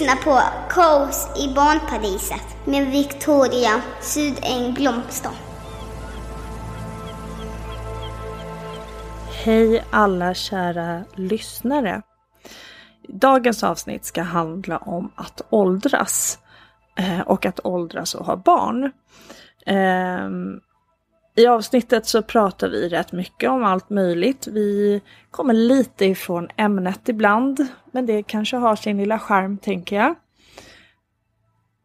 Lyssna på Kaos i barnparadiset med Victoria Sydäng Blomster. Hej alla kära lyssnare. Dagens avsnitt ska handla om att åldras eh, och att åldras och ha barn. Ehm, i avsnittet så pratar vi rätt mycket om allt möjligt. Vi kommer lite ifrån ämnet ibland, men det kanske har sin lilla charm tänker jag.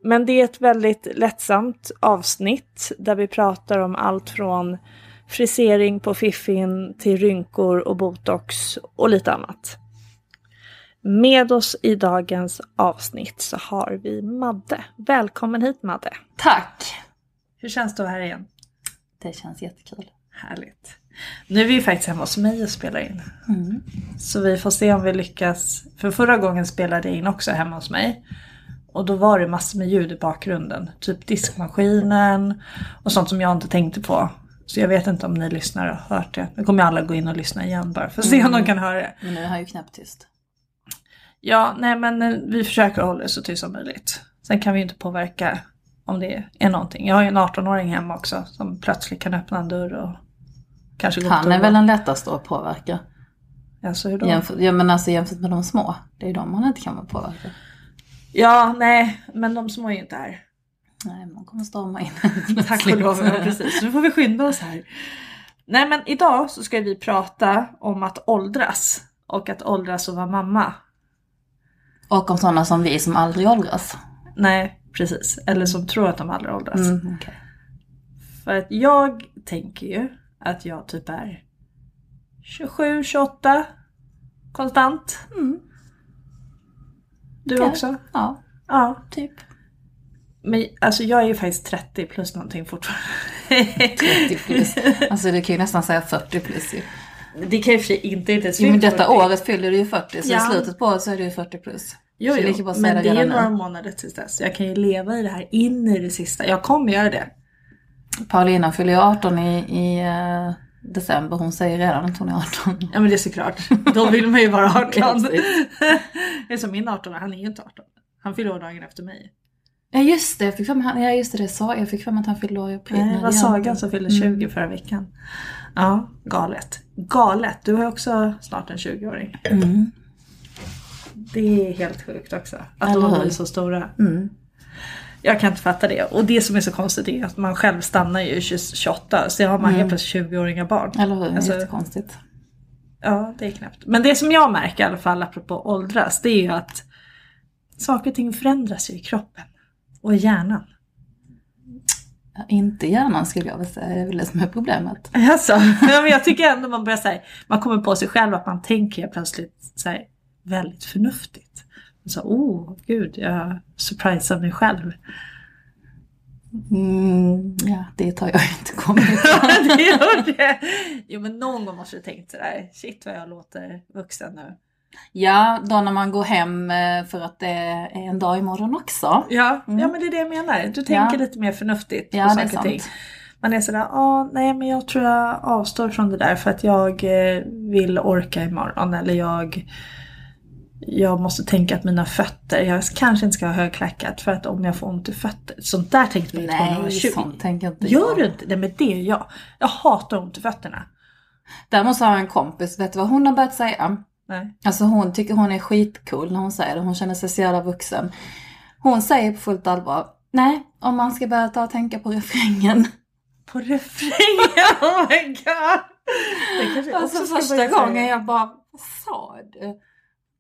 Men det är ett väldigt lättsamt avsnitt där vi pratar om allt från frisering på fiffin till rynkor och botox och lite annat. Med oss i dagens avsnitt så har vi Madde. Välkommen hit Madde! Tack! Hur känns det att vara här igen? Det känns jättekul. Härligt. Nu är vi faktiskt hemma hos mig och spelar in. Mm. Så vi får se om vi lyckas. För förra gången spelade jag in också hemma hos mig. Och då var det massor med ljud i bakgrunden. Typ diskmaskinen och sånt som jag inte tänkte på. Så jag vet inte om ni lyssnar och har hört det. Nu kommer alla gå in och lyssna igen bara för att se om de kan höra det. Men nu han ju knäpptyst. Ja, nej men eh, vi försöker hålla det så tyst som möjligt. Sen kan vi inte påverka om det är någonting. Jag har ju en 18-åring hemma också som plötsligt kan öppna en dörr och kanske gå Han är väl den lättaste att påverka. Alltså hur då? Jämfört, ja men alltså jämfört med de små. Det är ju de man inte kan påverka. Ja, nej, men de små är ju inte här. Nej, man kommer storma in. Tack och lov, ja, precis. Nu får vi skynda oss här. Nej men idag så ska vi prata om att åldras. Och att åldras och vara mamma. Och om sådana som vi som aldrig åldras. Nej, precis. Eller som tror att de aldrig åldras. Mm, okej. För att jag tänker ju att jag typ är 27, 28 konstant. Mm. Du Okej. också? Ja, Ja. typ. Men alltså jag är ju faktiskt 30 plus någonting fortfarande. 30 plus. Alltså du kan ju nästan säga 40 plus ju. Det kan ju för sig inte inte Jo, men detta 40. året fyller du ju 40 så Ja. i slutet på året så är du ju 40 plus. Jo, jo. säga men det det är några månader tills dess. Jag kan ju leva i det här in i det sista. Jag kommer göra det. Paulina fyller ju 18 i, i eh, december. Hon säger redan att hon är 18. Ja men det är såklart. Då vill man ju vara 18. Precis. det är som min 18 han är ju inte 18. Han fyller år dagen efter mig. Ja just det, jag fick fram, ja, just det, det sa jag. fick fram att han fyllde år i april. Nej, det var det Sagan som fyllde 20 förra veckan. Ja, galet. Galet. Du har ju också snart en 20-åring. Mm. Det är helt sjukt också. Att de har blivit så stora. Mm. Jag kan inte fatta det. Och det som är så konstigt är att man själv stannar ju 28. Så har man helt plötsligt 20-åriga barn. Eller hur, Alltså- jättekonstigt. Ja, det är knäppt. Men det som jag märker i alla fall apropå åldras, det är ju att saker och ting förändras ju i kroppen. Och i hjärnan. Ja, inte hjärnan skulle jag vilja säga, det är väl det som är problemet. Alltså, men jag tycker ändå man börjar säga, man kommer på sig själv att man tänker plötsligt så här, väldigt förnuftigt. Så, oh gud, jag surprisar mig själv. Mm, ja, det tar jag inte kommit det. Jo men någon gång måste du tänkt sådär, shit vad jag låter vuxen nu. Ja, då när man går hem eh, för att det är en dag imorgon också. Ja, ja men det är det jag menar. Du tänker Ja. lite mer förnuftigt Ja, på är saker och ting. Man är sådär, ja nej men jag tror jag avstår från det där för att jag eh, vill orka imorgon eller jag jag måste tänka att mina fötter, jag kanske inte ska ha högklackat för att om jag får ont i fötter. Sånt där tänkte man ju på när man var Nej, 20. sånt tänker inte Gör jag. du inte det? Men det är jag. Jag hatar ont i fötterna. Däremot så har jag en kompis, vet du vad hon har börjat säga? Nej. Alltså hon tycker hon är skitcool när hon säger det, hon känner sig så jävla vuxen. Hon säger på fullt allvar, nej, om man ska börja ta och tänka på refrängen. På refrängen, oh my god! Jag Alltså första gången jag bara, vad sa du?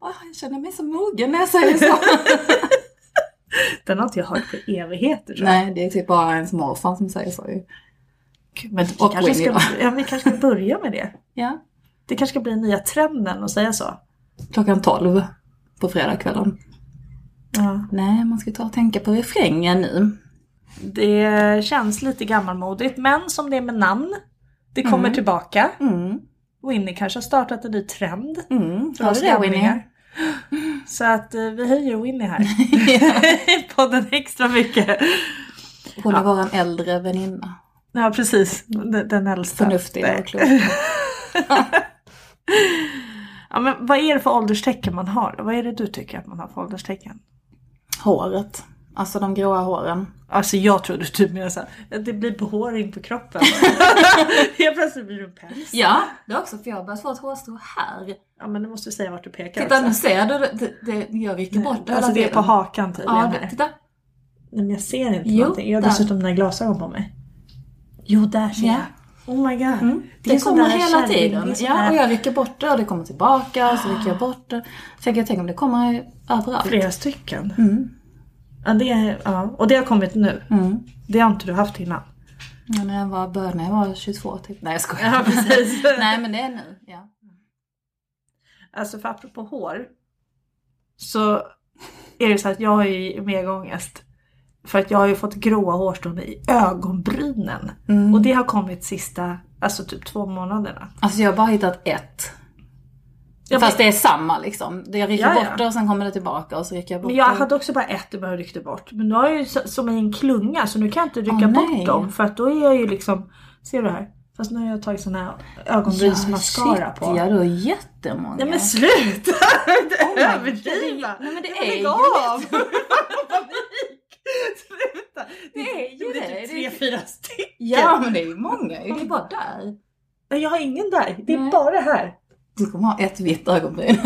Ah, jag känner mig så mogen när jag säger så. Den har inte jag hört på evigheter tror jag. nej, det är typ bara ens morfar som säger så. Gud, Men Och kanske, ska, ja, vi kanske ska börja med det. Ja. Det kanske ska bli nya trenden att säga så. Klockan 12 på fredagskvällen. Ja. Nej, man ska ta och tänka på refrängen nu. Det känns lite gammalmodigt men som det är med namn. Det kommer Mm. tillbaka. Mm. Winnie kanske har startat en ny trend. Mm. För Har oss du det Winnie? Så att eh, vi höjer Winnie här. Podden extra mycket. Hon är Ja. våran äldre väninna. Ja precis, den, den äldsta. Förnuftig och klok. Ja men vad är det för ålderstecken man har? Vad är det du tycker att man har för ålderstecken? Håret. Alltså de gråa håren. Alltså jag trodde typ mer såhär, det blir behåring på kroppen. Helt plötsligt blir det en päls. Ja, det också för jag har börjat få ett hårstrå här. Ja men du måste du säga vart du pekar Titta också. nu ser du, det, det, det, jag rycker bort det Alltså det är på hakan tydligen Ja, det, titta. Nej men jag ser inte Jo, någonting. Jag har där. dessutom mina glasögon på mig. Jo där ser Ja. jag. Oh my god. Mm. Det, sån kommer hela tiden. det Ja, och jag rycker bort det och det kommer tillbaka och så rycker jag bort det. Så jag tänker om det kommer överallt. Flera stycken. Mm. Ja, det ja. Och det har kommit nu. Mm. Det har inte du haft innan. Ja, när jag var, började när jag var 22 typ. Nej jag skojar. Ja, precis. Nej men det är nu. Ja. Alltså för apropå hår. Så är det så att jag har ju megångest. För att jag har ju fått gråa hårstrån i ögonbrynen. Mm. Och det har kommit sista, alltså typ två månaderna. Alltså jag har bara hittat ett. Ja, Fast det är samma liksom. Jag rycker Ja, ja. bort det och sen kommer det tillbaka och så rycker jag bort Men jag det. hade också bara ett och bara ryckte bort. Men nu har jag ju som i en klunga så nu kan jag inte rycka Åh, bort nej. dem. För att då är jag ju liksom, ser du här? Fast nu har jag tagit sån här ögonbrynsmascara shit, på. Ja, du har jättemånga. Nej men sluta! Oh Överdriva! Nej, men det är ju av! Panik! Sluta! Det är ju det. det. är typ Det tre, fyra stycken. Ja men det är ju många. Det är bara där. Nej, jag har ingen där. Det är Nej. bara här. Du kommer ha ett vitt ögonbryn.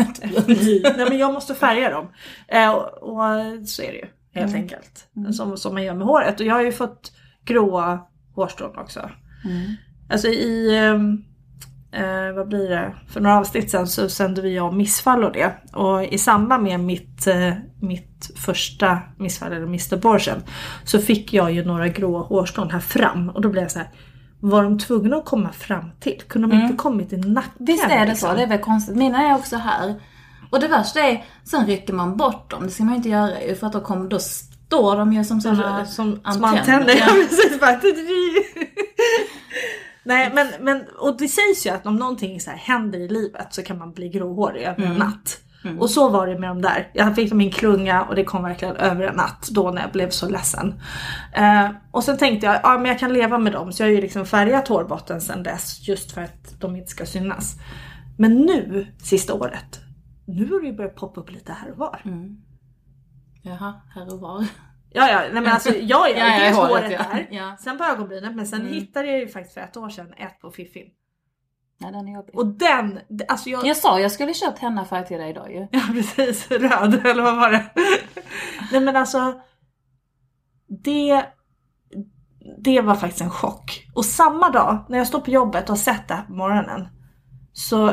Nej men jag måste färga dem. Eh, och, och så är det ju helt Mm. enkelt. Som, som man gör med håret. Och jag har ju fått gråa hårstrån också. Mm. Alltså i, ehm, eh, vad blir det, för några avsnitt sen så sände vi om missfall och det. Och i samband med mitt, eh, mitt första missfall, eller Mr Borsen, så fick jag ju några gråa hårstrån här fram. Och då blev jag så här, var de tvungna att komma fram till? Kunde de inte kommit i nacken? Visst är det liksom? så, det är väl konstigt. Mina är också här. Och det värsta är, sen rycker man bort dem. Det ska man ju inte göra ju för att då, kommer, då står de ju som sådana som, som antenner. Ja, precis. Bara, Nej men, men och det sägs ju att om någonting så här händer i livet så kan man bli gråhårig över en natt. Och så var det med de där. Jag fick dem i en klunga och det kom verkligen över en natt då när jag blev så ledsen. Eh, och sen tänkte jag, ja men jag kan leva med dem så jag har ju liksom färgat hårbotten sedan dess just för att de inte ska synas. Men nu, sista året, nu har det ju börjat poppa upp lite här och var. Mm. Jaha, här och var. Ja, ja, nej men alltså ja, ja, Ja, ja, dels håret, håret ja. där, Ja. sen på ögonbrynen, men sen Mm. hittade jag ju faktiskt för ett år sedan ett på Fiffin. Nej, den är jobbig. Och den, alltså jag... Jag sa jag skulle köpt hennafärg till dig idag ju. Ja precis, röd eller vad var det? nej men alltså, det, det var faktiskt en chock. Och samma dag, när jag står på jobbet och har sett det här på morgonen, så,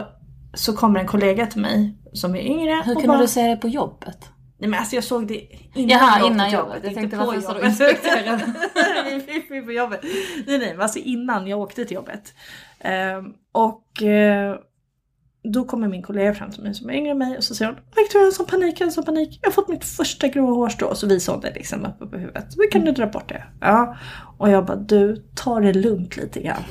så kommer en kollega till mig som är yngre Hur kunde bara, du se det på jobbet? Nej men alltså jag såg det innan Jaha, jag åkte innan jobbet. Jag tänkte, varför står du jobbet. Min fiffi på jobbet. Nej nej, men alltså innan jag åkte till jobbet. Ehm, och eh, då kommer min kollega fram till mig som är yngre än mig och så säger hon Victoria, jag har sån panik, jag har sån panik. Jag har fått mitt första gråa hårstrå. Och så visar hon det liksom uppe på huvudet. Så kan du dra bort det? Ja. Och jag bara, du, ta det lugnt lite grann.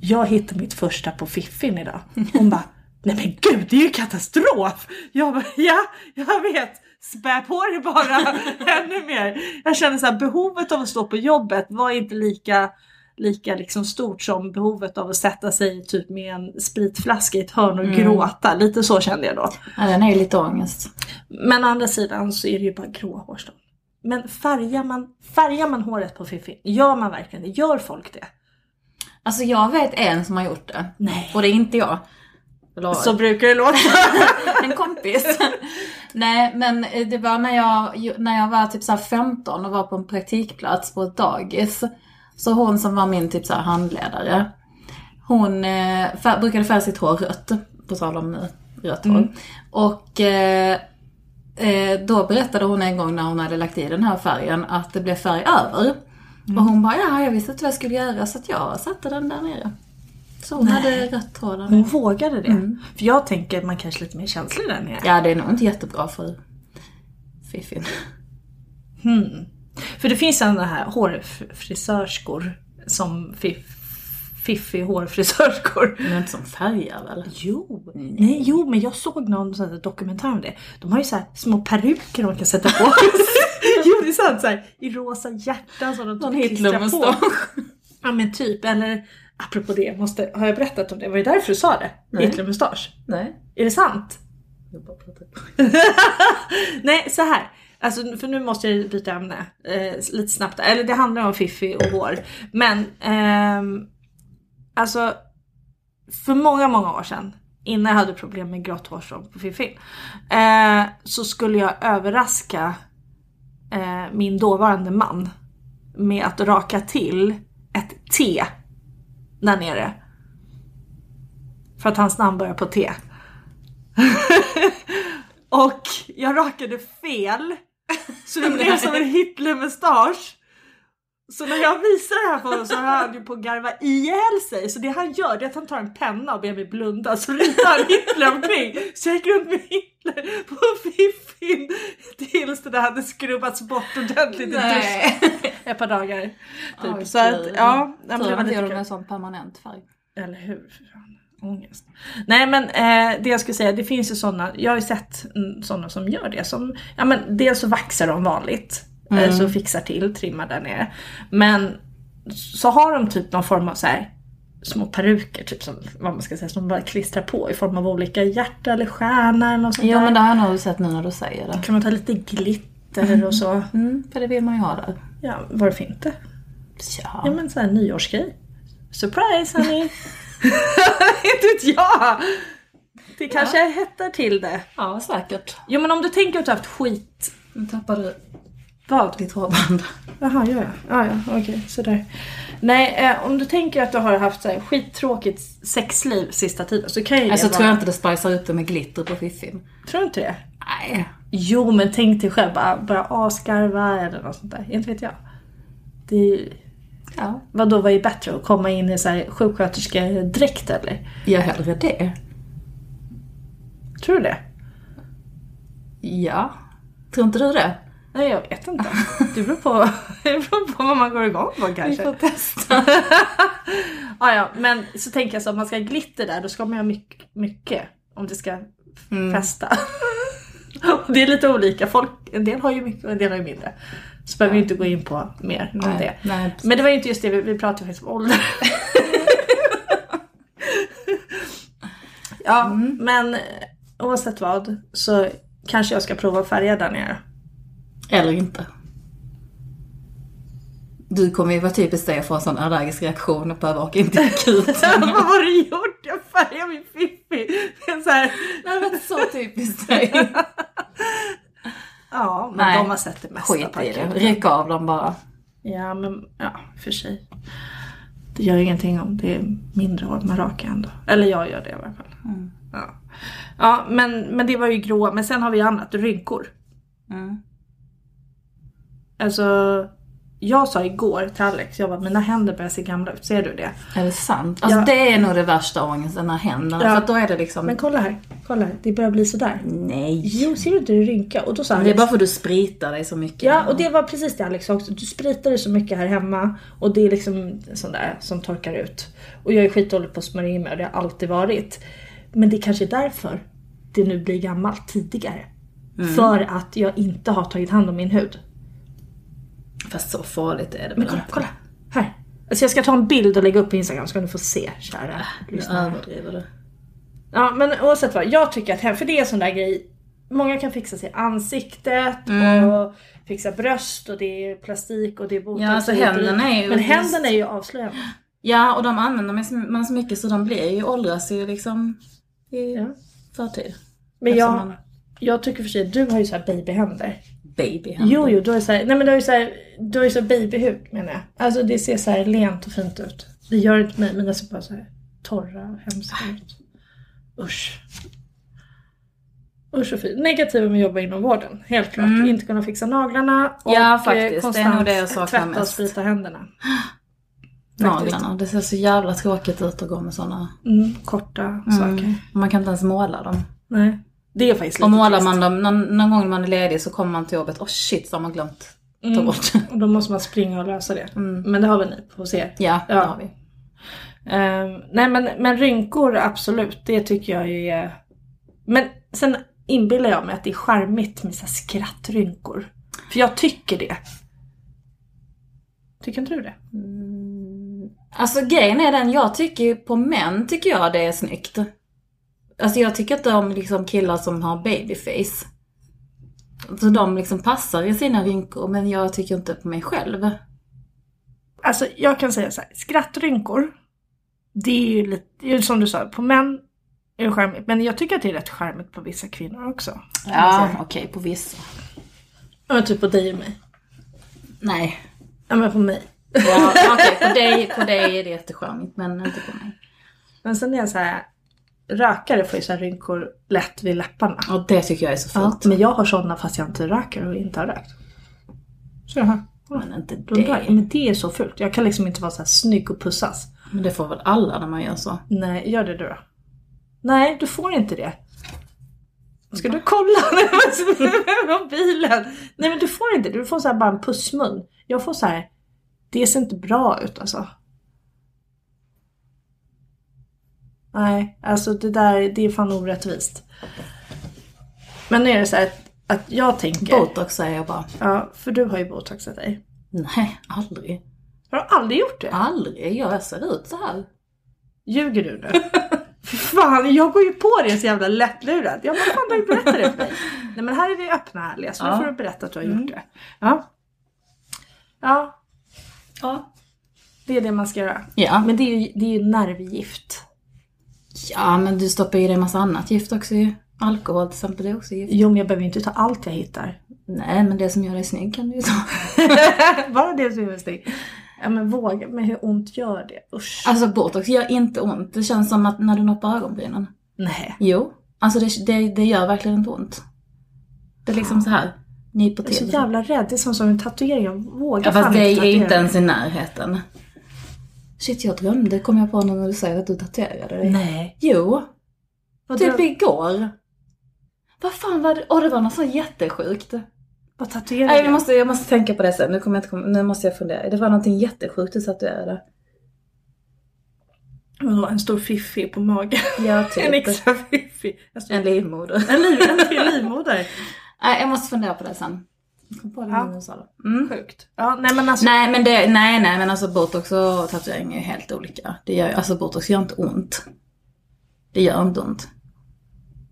Jag hittade mitt första på Fiffin idag. Hon bara, nej men gud det är ju katastrof! Jag bara, ja, jag vet. Spä på det bara ännu mer. Jag känner så här, behovet av att stå på jobbet var inte lika lika liksom stort som behovet av att sätta sig typ med en spritflaska i ett hörn och Mm. gråta. Lite så kände jag då. Ja, den är ju lite ångest. Men å andra sidan så är det ju bara gråa hårstrån. Men färgar man, färgar man håret på Fifi? Gör man verkligen det? Gör folk det? Alltså jag vet en som har gjort det. Nej. Och det är inte jag. Eller- Så brukar det låta. en kompis. Nej men det var när jag, när jag var typ så här 15 och var på en praktikplats på ett dagis. Så hon som var min typ så här handledare. Hon eh, fär, brukade färga sitt hår rött. På tal om eh, rött hår. Och eh, eh, då berättade hon en gång när hon hade lagt i den här färgen att det blev färg över. Och hon bara, ja jag visste inte vad jag skulle göra så att jag satte den där nere. Så hon hade rött hår där Hon vågade det. För jag tänker man kanske är lite mer känslig där nere. Ja det är nog inte jättebra för Fiffin. Hmm. För det finns sådana här hårfrisörskor som fiff, fiffig hårfrisörskor. Men inte som färgar väl? Jo, nej, jo men jag såg någon sån här dokumentär om det. De har ju så här små peruker de kan sätta på. jo det är sant, så här, i rosa hjärtan som de klistrar på. Ja men typ, eller apropå det, måste, har jag berättat om det? Var det därför du sa det? Nej. Hitlermustasch? Nej. Är det sant? Jag bara pratar på. Nej, så här. Alltså för nu måste jag byta ämne eh, lite snabbt. Eller det handlar om Fiffi och hår. Men eh, alltså för många, många år sedan innan jag hade problem med grått hårstrån på Fiffi. Eh, så skulle jag överraska eh, min dåvarande man med att raka till ett T där nere. För att hans namn börjar på T. och jag rakade fel. Så det blev som en Hitler-mustasch. Så när jag visar det här för honom så har han ju på att garva ihjäl sig. Så det han gör det är att han tar en penna och ber mig blunda så ritar han Hitler omkring. Så jag gick runt med Hitler på fiffin tills det där hade skrubbats bort ordentligt i duschen. Ett par dagar. Typ. Åh, så att ja, Tur var att jag gjorde med sån permanent färg. Eller hur? Ångest. Nej men eh, det jag skulle säga, det finns ju sådana, jag har ju sett mm, sådana som gör det. Som, ja men dels så vaxar de vanligt. Eh, så fixar till, trimmar där nere. Men så har de typ någon form av så här små peruker, typ som vad man ska säga, som bara klistrar på i form av olika hjärta eller stjärna eller något sånt där. men det har jag nog sett nu när du säger det. Kan man ta lite glitter och så. Mm, för det vill man ju ha där. Ja, varför inte? Ja. Ja men sån här nyårsgrej. Surprise honey! Inte vet jag! Det kanske hettar till det. ja, säkert. Jo men om du tänker att du har haft skit... Nu tappade du Vad? ditt hårband. Jaha, gör jag? Ah, ja, okej, sådär. Nej, eh, om du tänker att du har haft så här, skittråkigt sexliv sista tiden så kan ju det Alltså vara... tror jag inte det spicar upp det med glitter på fiffin. Tror du inte det? Nej. Jo men tänk dig själv bara börja asgarva eller något sånt där. Inte vet jag. Det är ju... Ja. Vad är bättre? Att komma in i så här sjuksköterskedräkt eller? Gör hellre det. Tror du det? Ja. Tror inte du det? Nej jag vet inte. Det beror på, det beror på vad man går igång på Vi kanske. får testa. Ja, ja, men så tänker jag så om man ska ha glitter där då ska man ha mycket, mycket om det ska Mm. fästa. Och det är lite olika, folk, en del har ju mycket och en del har ju mindre. Så behöver vi inte gå in på mer om det. Nej. Men det var ju inte just det, vi, vi pratade faktiskt om ålder. ja, Mm. men oavsett vad så kanske jag ska prova att färga där nere. Eller inte. Du kommer ju vara typiskt dig att få en sån allergisk reaktion och behöva åka in till akuten. vad var det gjort? Jag färgade min fiffi. Det är så här, Det hade varit så typiskt dig. ja, men Nej, de har sett det mesta. Skit i det. Ryck av dem bara. Ja, men ja, för sig. Det gör ingenting om det är mindre hår, man rakar ändå. Eller jag gör det i alla fall. Mm. Ja, ja men, men det var ju gråa. Men sen har vi annat, rynkor. Mm. Alltså, jag sa igår till Alex, jag bara, mina händer börjar se gamla ut, ser du det? Är det sant? Alltså Ja. det är nog det värsta ångesten, när händerna. Ja. För då är det liksom... Men kolla här, kolla här, det börjar bli sådär. Nej. Jo, ser du inte det rynka? Och då sa Men det är Alex, bara för att du spritar dig så mycket. Ja, och det var precis det Alex sa också. Du spritar det så mycket här hemma och det är liksom sån där som torkar ut. Och jag är skitdålig på att smörja in mig och det har alltid varit. Men det är kanske är därför det nu blir gammalt tidigare. För att jag inte har tagit hand om min hud. Fast så farligt är det Men väl kolla, inte? kolla! Här! Alltså jag ska ta en bild och lägga upp på Instagram så ska ni få se, kära Nu lyssnare. överdriver du. Ja men oavsett vad, jag tycker att hem, för det är en sån där grej. Många kan fixa sig ansiktet Mm. och fixa bröst och det är plastik och det är botox. Ja, alltså händerna är ju Men händerna är ju avslöjande. Ja, och de använder man så, mycket så de blir ju, åldras ju liksom i Ja. förtid. Men jag, man- jag tycker för sig du har ju så här babyhänder. Babyhänder. Jo, jo, har ju så här, nej men har ju så här, har ju så babyhud menar jag. Alltså det ser så här lent och fint ut. Det gör inte mig, mina ser bara så här torra och hemska ut. Usch. Usch och fy. Negativa med att jobba inom vården, helt klart. Inte kunna fixa naglarna och Mm. Ja, eh, faktiskt. Det är konstant nog det jag tvätta och mest. sprita händerna. Naglarna. Det ser så jävla tråkigt ut att gå med sådana. Mm, korta saker. Man kan inte ens måla dem. Nej. Det är faktiskt lite Och målar man dem, någon, någon gång man är ledig så kommer man till jobbet, åh oh shit så har man glömt ta bort. Och då måste man springa och lösa det. Men det har väl ni på hos er? Ja, det Ja. har vi. Ehm, nej men, men rynkor absolut, det tycker jag är... Men sen inbillar jag mig att det är charmigt med så skrattrynkor. För jag tycker det. Tycker inte du det? Alltså grejen är den, jag tycker ju på män tycker jag det är snyggt. Alltså jag tycker inte om liksom killar som har babyface. Så de liksom passar i sina rynkor men jag tycker inte på mig själv. Alltså jag kan säga så här, skrattrynkor. Det är ju lite, det är ju som du sa, på män är det charmigt. Men jag tycker att det är rätt charmigt på vissa kvinnor också. Ja, okej på vissa. Ja typ på dig och mig. Nej. Ja men på mig. Ja, okej på, dig, på dig är det jättecharmigt men inte på mig. Men sen är jag så här, rökare får ju så här rynkor lätt vid läpparna. Och det tycker jag är så Ja, fult. men jag har sådana fast jag inte röker och inte har rökt. Så har. Men inte där, det. men det är så fult. Jag kan liksom inte vara så här snygg och pussas. Men det får väl alla när man gör så. Nej, gör det du då. Nej, du får inte det. Ska du kolla med mobilen? Nej men du får inte. Du får så här bara en pussmun. Jag får så här. Det ser inte bra ut alltså. Nej, alltså det där det är fan orättvist. Men nu är det så här att, att jag tänker. Botox säger jag bara. Ja, för du har ju botoxat dig. Nej, aldrig. Har du aldrig gjort det? Aldrig. Jag ser ut så här. Ljuger du nu? Fan, jag går ju på det så jävla lättlurat. Jag bara, fan har ju berättat det för dig. Nej men här är det öppna härliga så nu Ja. får du berätta att du har gjort det. Ja. Ja, Ja. det är det man ska göra. Ja. Men det är ju, det är ju nervgift. Ja, men du stoppar i dig en massa annat gift också ju. Alkohol till exempel, det är också gift. Jo men jag behöver inte ta allt jag hittar. Nej, men det som gör dig snygg kan du ju ta. Bara det som är steg. Ja men våga, men hur ont gör det? Usch. Alltså botox gör inte ont. Det känns som att när du noppar ögonbrynen. Nej. Jo. Alltså det, det, det gör verkligen inte ont. Det är liksom så här. Nyper Jag är så till. jävla rädd. Det är som, som en tatuering. Jag vågar Ja, fast fan det är tatuera inte mig. ens i närheten. Shit, jag drömde kom jag på när du säger att du tatuerade dig. Nej. Jo. Vad, Typ dröm- igår. Vad fan var det? Åh, det var något så jättesjukt. vad tatuerar Nej, jag måste, jag måste tänka på det sen. Nu, kommer jag inte komma, nu måste jag fundera. Det var någonting jättesjukt du tatuerade. Vadå, en stor fiffi på magen? Ja, typ. en extra fiffi. En, stor... En livmoder. en, liv, en livmoder. Nej, jag måste fundera på det sen. Kom på det Ja. nu sa det. Mm. Sjukt. Ja, nej men alltså. Nej, men det, nej, nej, men alltså botox och tatuering är helt olika. Det gör, alltså botox gör inte ont. Det gör inte ont.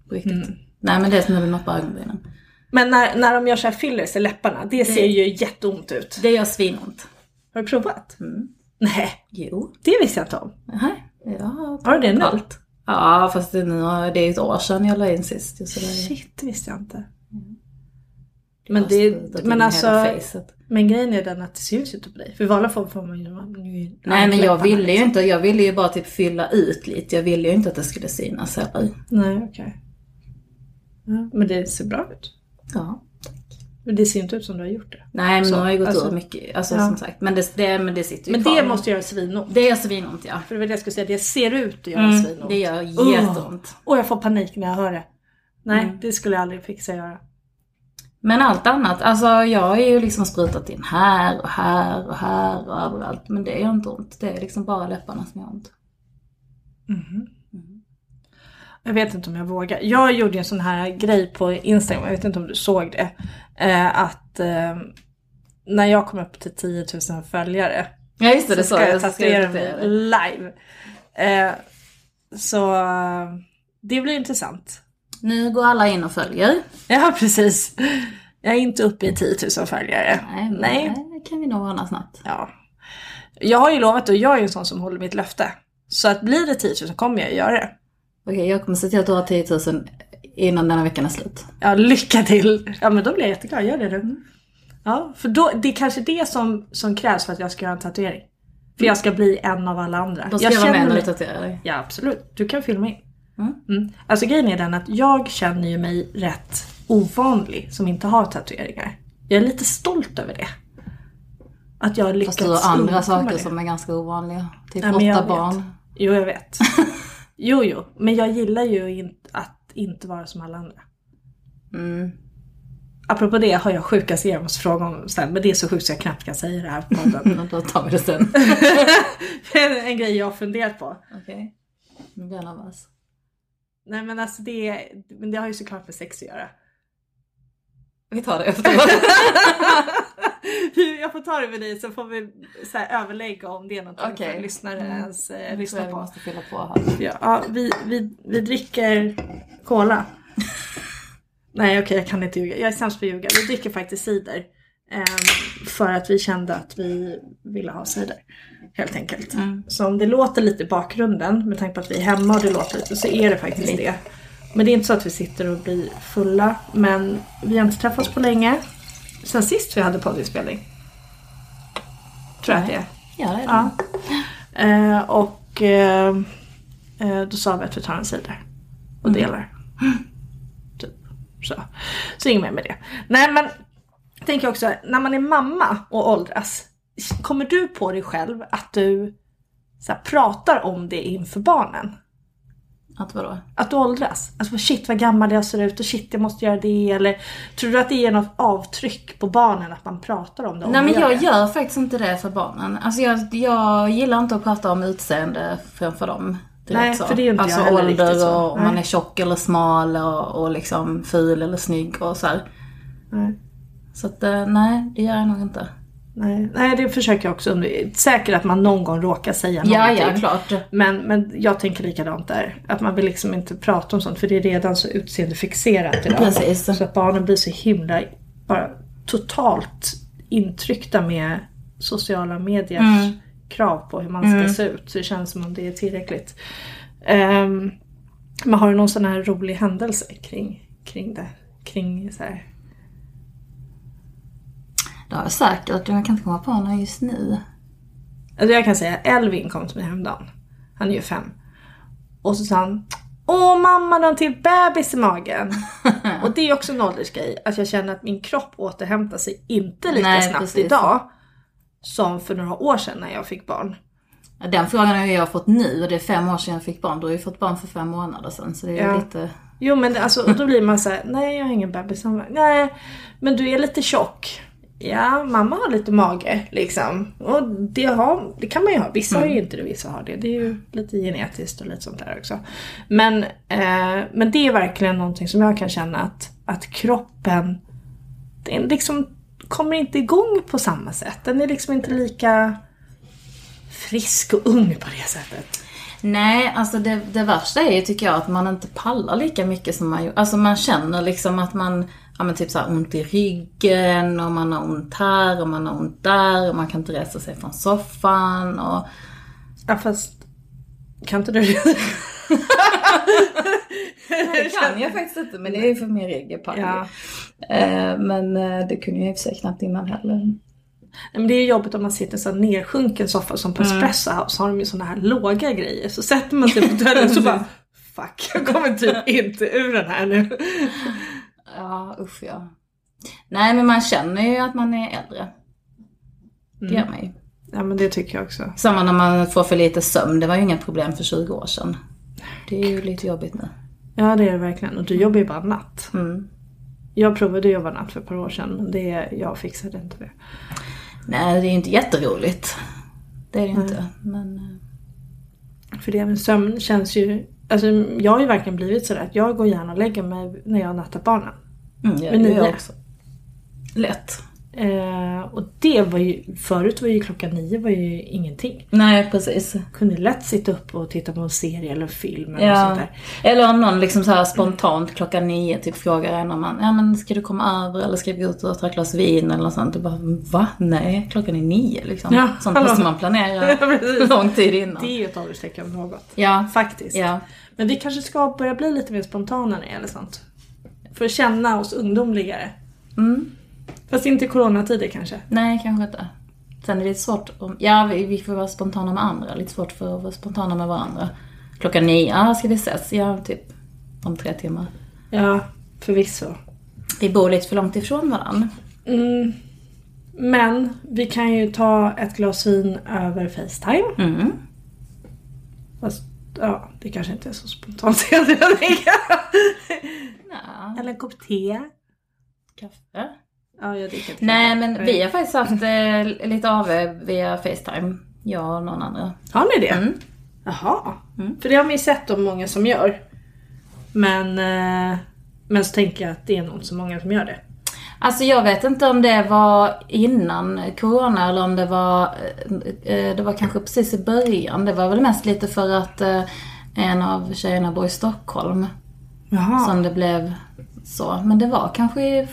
På riktigt. Mm. Nej, men det är som när du noppar ögonbrynen. Men när, när de gör så här fillers i läpparna, det ser ju jätteont ut. Det gör svinont. Har du provat? Mm. Nej, Jo. det visste jag inte om. Nej. Ja, Har du det nu? allt. Ja, fast det, nu, det är ett år sedan jag la in sist. Så det, Shit, det visste jag inte. det Men det- men alltså-. Men grejen är den att det syns inte på dig. För i vanliga fall får man ju... Ju Nej, men jag ville ju liksom. inte, jag ville ju bara typ fylla ut lite. Jag ville ju inte att det skulle synas heller. Nej, okej. Ja, men det ser bra ut. Ja. Men det ser inte ut som du har gjort det. Nej, men nu har jag gått alltså- ur mycket. Alltså Ja. som sagt. Men det, det, men det sitter ju Men kvar. det måste göra svinont. Det gör svinont ja. För det var det jag skulle säga, det ser ut att göra Mm, svinont. det gör jätteont. Och jag får panik när jag hör det. Nej, Mm. det skulle jag aldrig fixa göra. Men allt annat, alltså jag har ju liksom sprutat in här och här och här och överallt. Men det gör inte ont. Det är liksom bara läpparna som gör ont. Mhm. Jag vet inte om jag vågar. Jag gjorde en sån här grej på Instagram, jag vet inte om du såg det. Eh, att eh, när jag kom upp till 10 000 följare Ja just det, det så sa ska jag jag. så ska tatuera jag mig live. Eh, så det blir intressant. Nu går alla in och följer. Ja precis. Jag är inte uppe i 10 000 följare. Nej, men Nej. det kan vi nog ordna snabbt. Ja. Jag har ju lovat och jag är ju en sån som håller mitt löfte. Så att blir det 10 000 så kommer jag göra det. Okej, jag kommer se till att du har 10 000 innan denna veckan är slut. Ja, lycka till! Ja men då blir jag jätteglad, gör det du. Ja, för då, det är kanske det som, som krävs för att jag ska göra en tatuering. För jag ska bli en av alla andra. Då ska jag, vara med när du tatuerar dig. Ja absolut, du kan filma in. Mm. Mm. Alltså grejen är den att jag känner ju mig rätt ovanlig som inte har tatueringar. Jag är lite stolt över det. Att jag har lyckats Fast du har andra saker det. som är ganska ovanliga. Typ jag åtta vet. barn. Jo jag vet. jo jo, men jag gillar ju in, att inte vara som alla andra. Mm. Apropå det har jag sjuka serier jag måste fråga om sen, men det är så sjukt så jag knappt kan säga det här på podden. Då tar vi det sen. en grej jag har funderat på. Okej. Nu blir jag nervös. Nej men alltså det, men det har ju såklart med sex att göra. Vi tar det efteråt. jag får ta det med dig så får vi så här, överlägga om det är något Okej. för lyssnare Mm. ens eh, lyssna jag vi på. måste fylla på här. Ja, ja, vi, vi, vi dricker cola. Nej okej jag kan inte ljuga. Jag är sämst på att ljuga. Vi dricker faktiskt cider. ehm, för att vi kände att vi ville ha cider. Helt enkelt. Mm. Så om det låter lite i bakgrunden med tanke på att vi är hemma och det låter lite så är det faktiskt det. Men det är inte så att vi sitter och blir fulla. Men vi har inte träffats på länge. Sen sist vi hade poddinspelning. Tror jag att det är. Ja, det är det. Ja. Eh, och eh, eh, då sa vi att vi tar en cider och delar. Typ. Så. så inget mer med det. Nej men jag tänker också när man är mamma och åldras. Kommer du på dig själv att du så här, pratar om det inför barnen? Att vadå? Att du åldras? Alltså shit vad gammal jag ser ut och shit jag måste göra det. Eller tror du att det ger något avtryck på barnen att man pratar om det? om Nej men jag gör faktiskt inte det för barnen. Alltså jag, jag gillar inte att prata om utseende framför dem. Nej, för det är inte alltså jag ålder riktigt så. och om man är tjock eller smal och, och liksom ful eller snygg och så här. Nej. Så att eh, nej, det gör jag nog inte. Nej, nej, det försöker jag också. Säkert att man någon gång råkar säga Ja, någonting. ja, klart. Men, men jag tänker likadant där. Att man vill liksom inte prata om sånt för det är redan så utseendefixerat idag. Precis. Så att barnen blir så himla bara totalt intryckta med sociala mediers Mm. krav på hur man ska se ut. Så det känns som om det är tillräckligt. Um, men har du någon sån här rolig händelse kring, kring det? Kring så här. Det har jag säkert, jag kan inte komma på någon just nu. Alltså jag kan säga Elvin kom till mig häromdagen. Han är ju fem. Och så sa han Åh mamma, de till bebis i magen. och det är också en åldersgrej. Att jag känner att min kropp återhämtar sig inte lika Nej, snabbt precis. idag. Som för några år sedan när jag fick barn. Den frågan har jag fått nu och det är fem år sedan jag fick barn. Du har ju fått barn för fem månader sedan. Så det är Ja. lite... Jo men det, alltså, då blir man så här, nej jag har ingen bebis. Nej, men du är lite tjock. Ja, mamma har lite mage liksom. Och det, har, det kan man ju ha. Vissa har ju inte det, vissa har det. Det är ju lite genetiskt och lite sånt där också. Men, eh, men det är verkligen någonting som jag kan känna att, att kroppen, den liksom kommer inte igång på samma sätt. Den är liksom inte lika frisk och ung på det sättet. Nej, alltså det, det värsta är ju tycker jag att man inte pallar lika mycket som man gjorde. Alltså man känner liksom att man, ja men typ så här ont i ryggen och man har ont här och man har ont där och man kan inte resa sig från soffan och... Ja fast, kan inte du det? Det kan jag faktiskt inte, men det är ju för min rygg. Ja. Eh, men eh, det kunde jag i och för sig knappt innan heller. Men det är jobbigt om man sitter i en sån nersjunken soffa som på Espresso House har de ju såna här låga grejer. Så sätter man sig på toaletten så bara Fuck, jag kommer typ inte ur den här nu. Ja, usch ja. Nej, men man känner ju att man är äldre. Det gör man ju. Ja men det tycker jag också. Samma när man får för lite sömn. Det var ju inga problem för 20 år sedan. Det är ju lite jobbigt nu. Ja det är det verkligen. Och du jobbar ju bara natt. Mm. Jag provade att jobba natt för ett par år sedan men det, jag fixade inte det. Nej, det är ju inte jätteroligt. Det är det ju inte. Men eh, För det med sömn känns ju, alltså jag har ju verkligen blivit sådär att jag går gärna och lägger mig när jag har nattat barnen. Mm, gör nio. också. Lätt. Eh, och det var ju, förut var ju klockan nio var ju ingenting. Nej, precis. Kunde lätt sitta upp och titta på en serie eller film eller Ja. sånt där. Eller om någon liksom så här spontant klockan nio typ frågar en om man, ja men ska du komma över eller ska vi gå ut och ta ett glas vin eller något sånt. Du bara, va? Nej, klockan är nio liksom. Ja, Sånt hallå. måste man planera Ja, lång tid innan. Det är ju ett ålderstecken om något. Ja, Faktiskt. ja. Men vi kanske ska börja bli lite mer spontana när det gäller sånt. För att känna oss ungdomligare. Mm. Fast inte i coronatider kanske. Nej, kanske inte. Sen är det lite svårt om, ja vi, vi får vara spontana med andra, lite svårt för att vara spontana med varandra. Klockan nio, ja ska vi ses? Ja, typ om tre timmar. Ja, förvisso. Vi bor lite för långt ifrån varandra. Mm. Men vi kan ju ta ett glas vin över Facetime. Mm. Fast ja, det kanske inte är så spontant jag tänker. Eller en kopp te. kaffe. Ja, jag dricker inte Nej, men vi har faktiskt haft eh, lite av via Facetime. Jag och någon andra. Har ni det? Mm. Jaha. För det har man ju sett om många som gör. Men, eh, men så tänker jag att det är nog inte så många som gör det. Alltså jag vet inte om det var innan corona eller om det var, eh, eh, det var kanske precis i början. Det var väl mest lite för att eh, en av tjejerna bor i Stockholm. Jaha. Som det blev Så, men det var kanske i...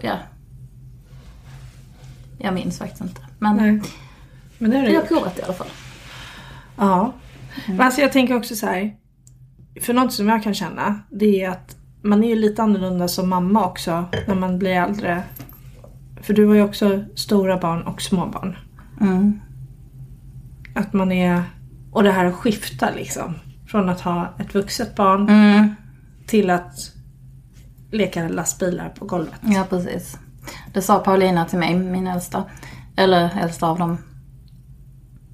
Ja. Jag minns faktiskt inte. Men Nej. Men det jag har gjort. provat i alla fall. Ja. Men alltså jag tänker också så här. För något som jag kan känna, det är att man är ju lite annorlunda som mamma också när man blir äldre. För du har ju också stora barn och små barn. Mm. Att man är... Och det här att skifta liksom. Från att ha ett vuxet barn Mm. till att leka lastbilar på golvet. Ja, precis. Det sa Paulina till mig, min äldsta. Eller äldsta av dem.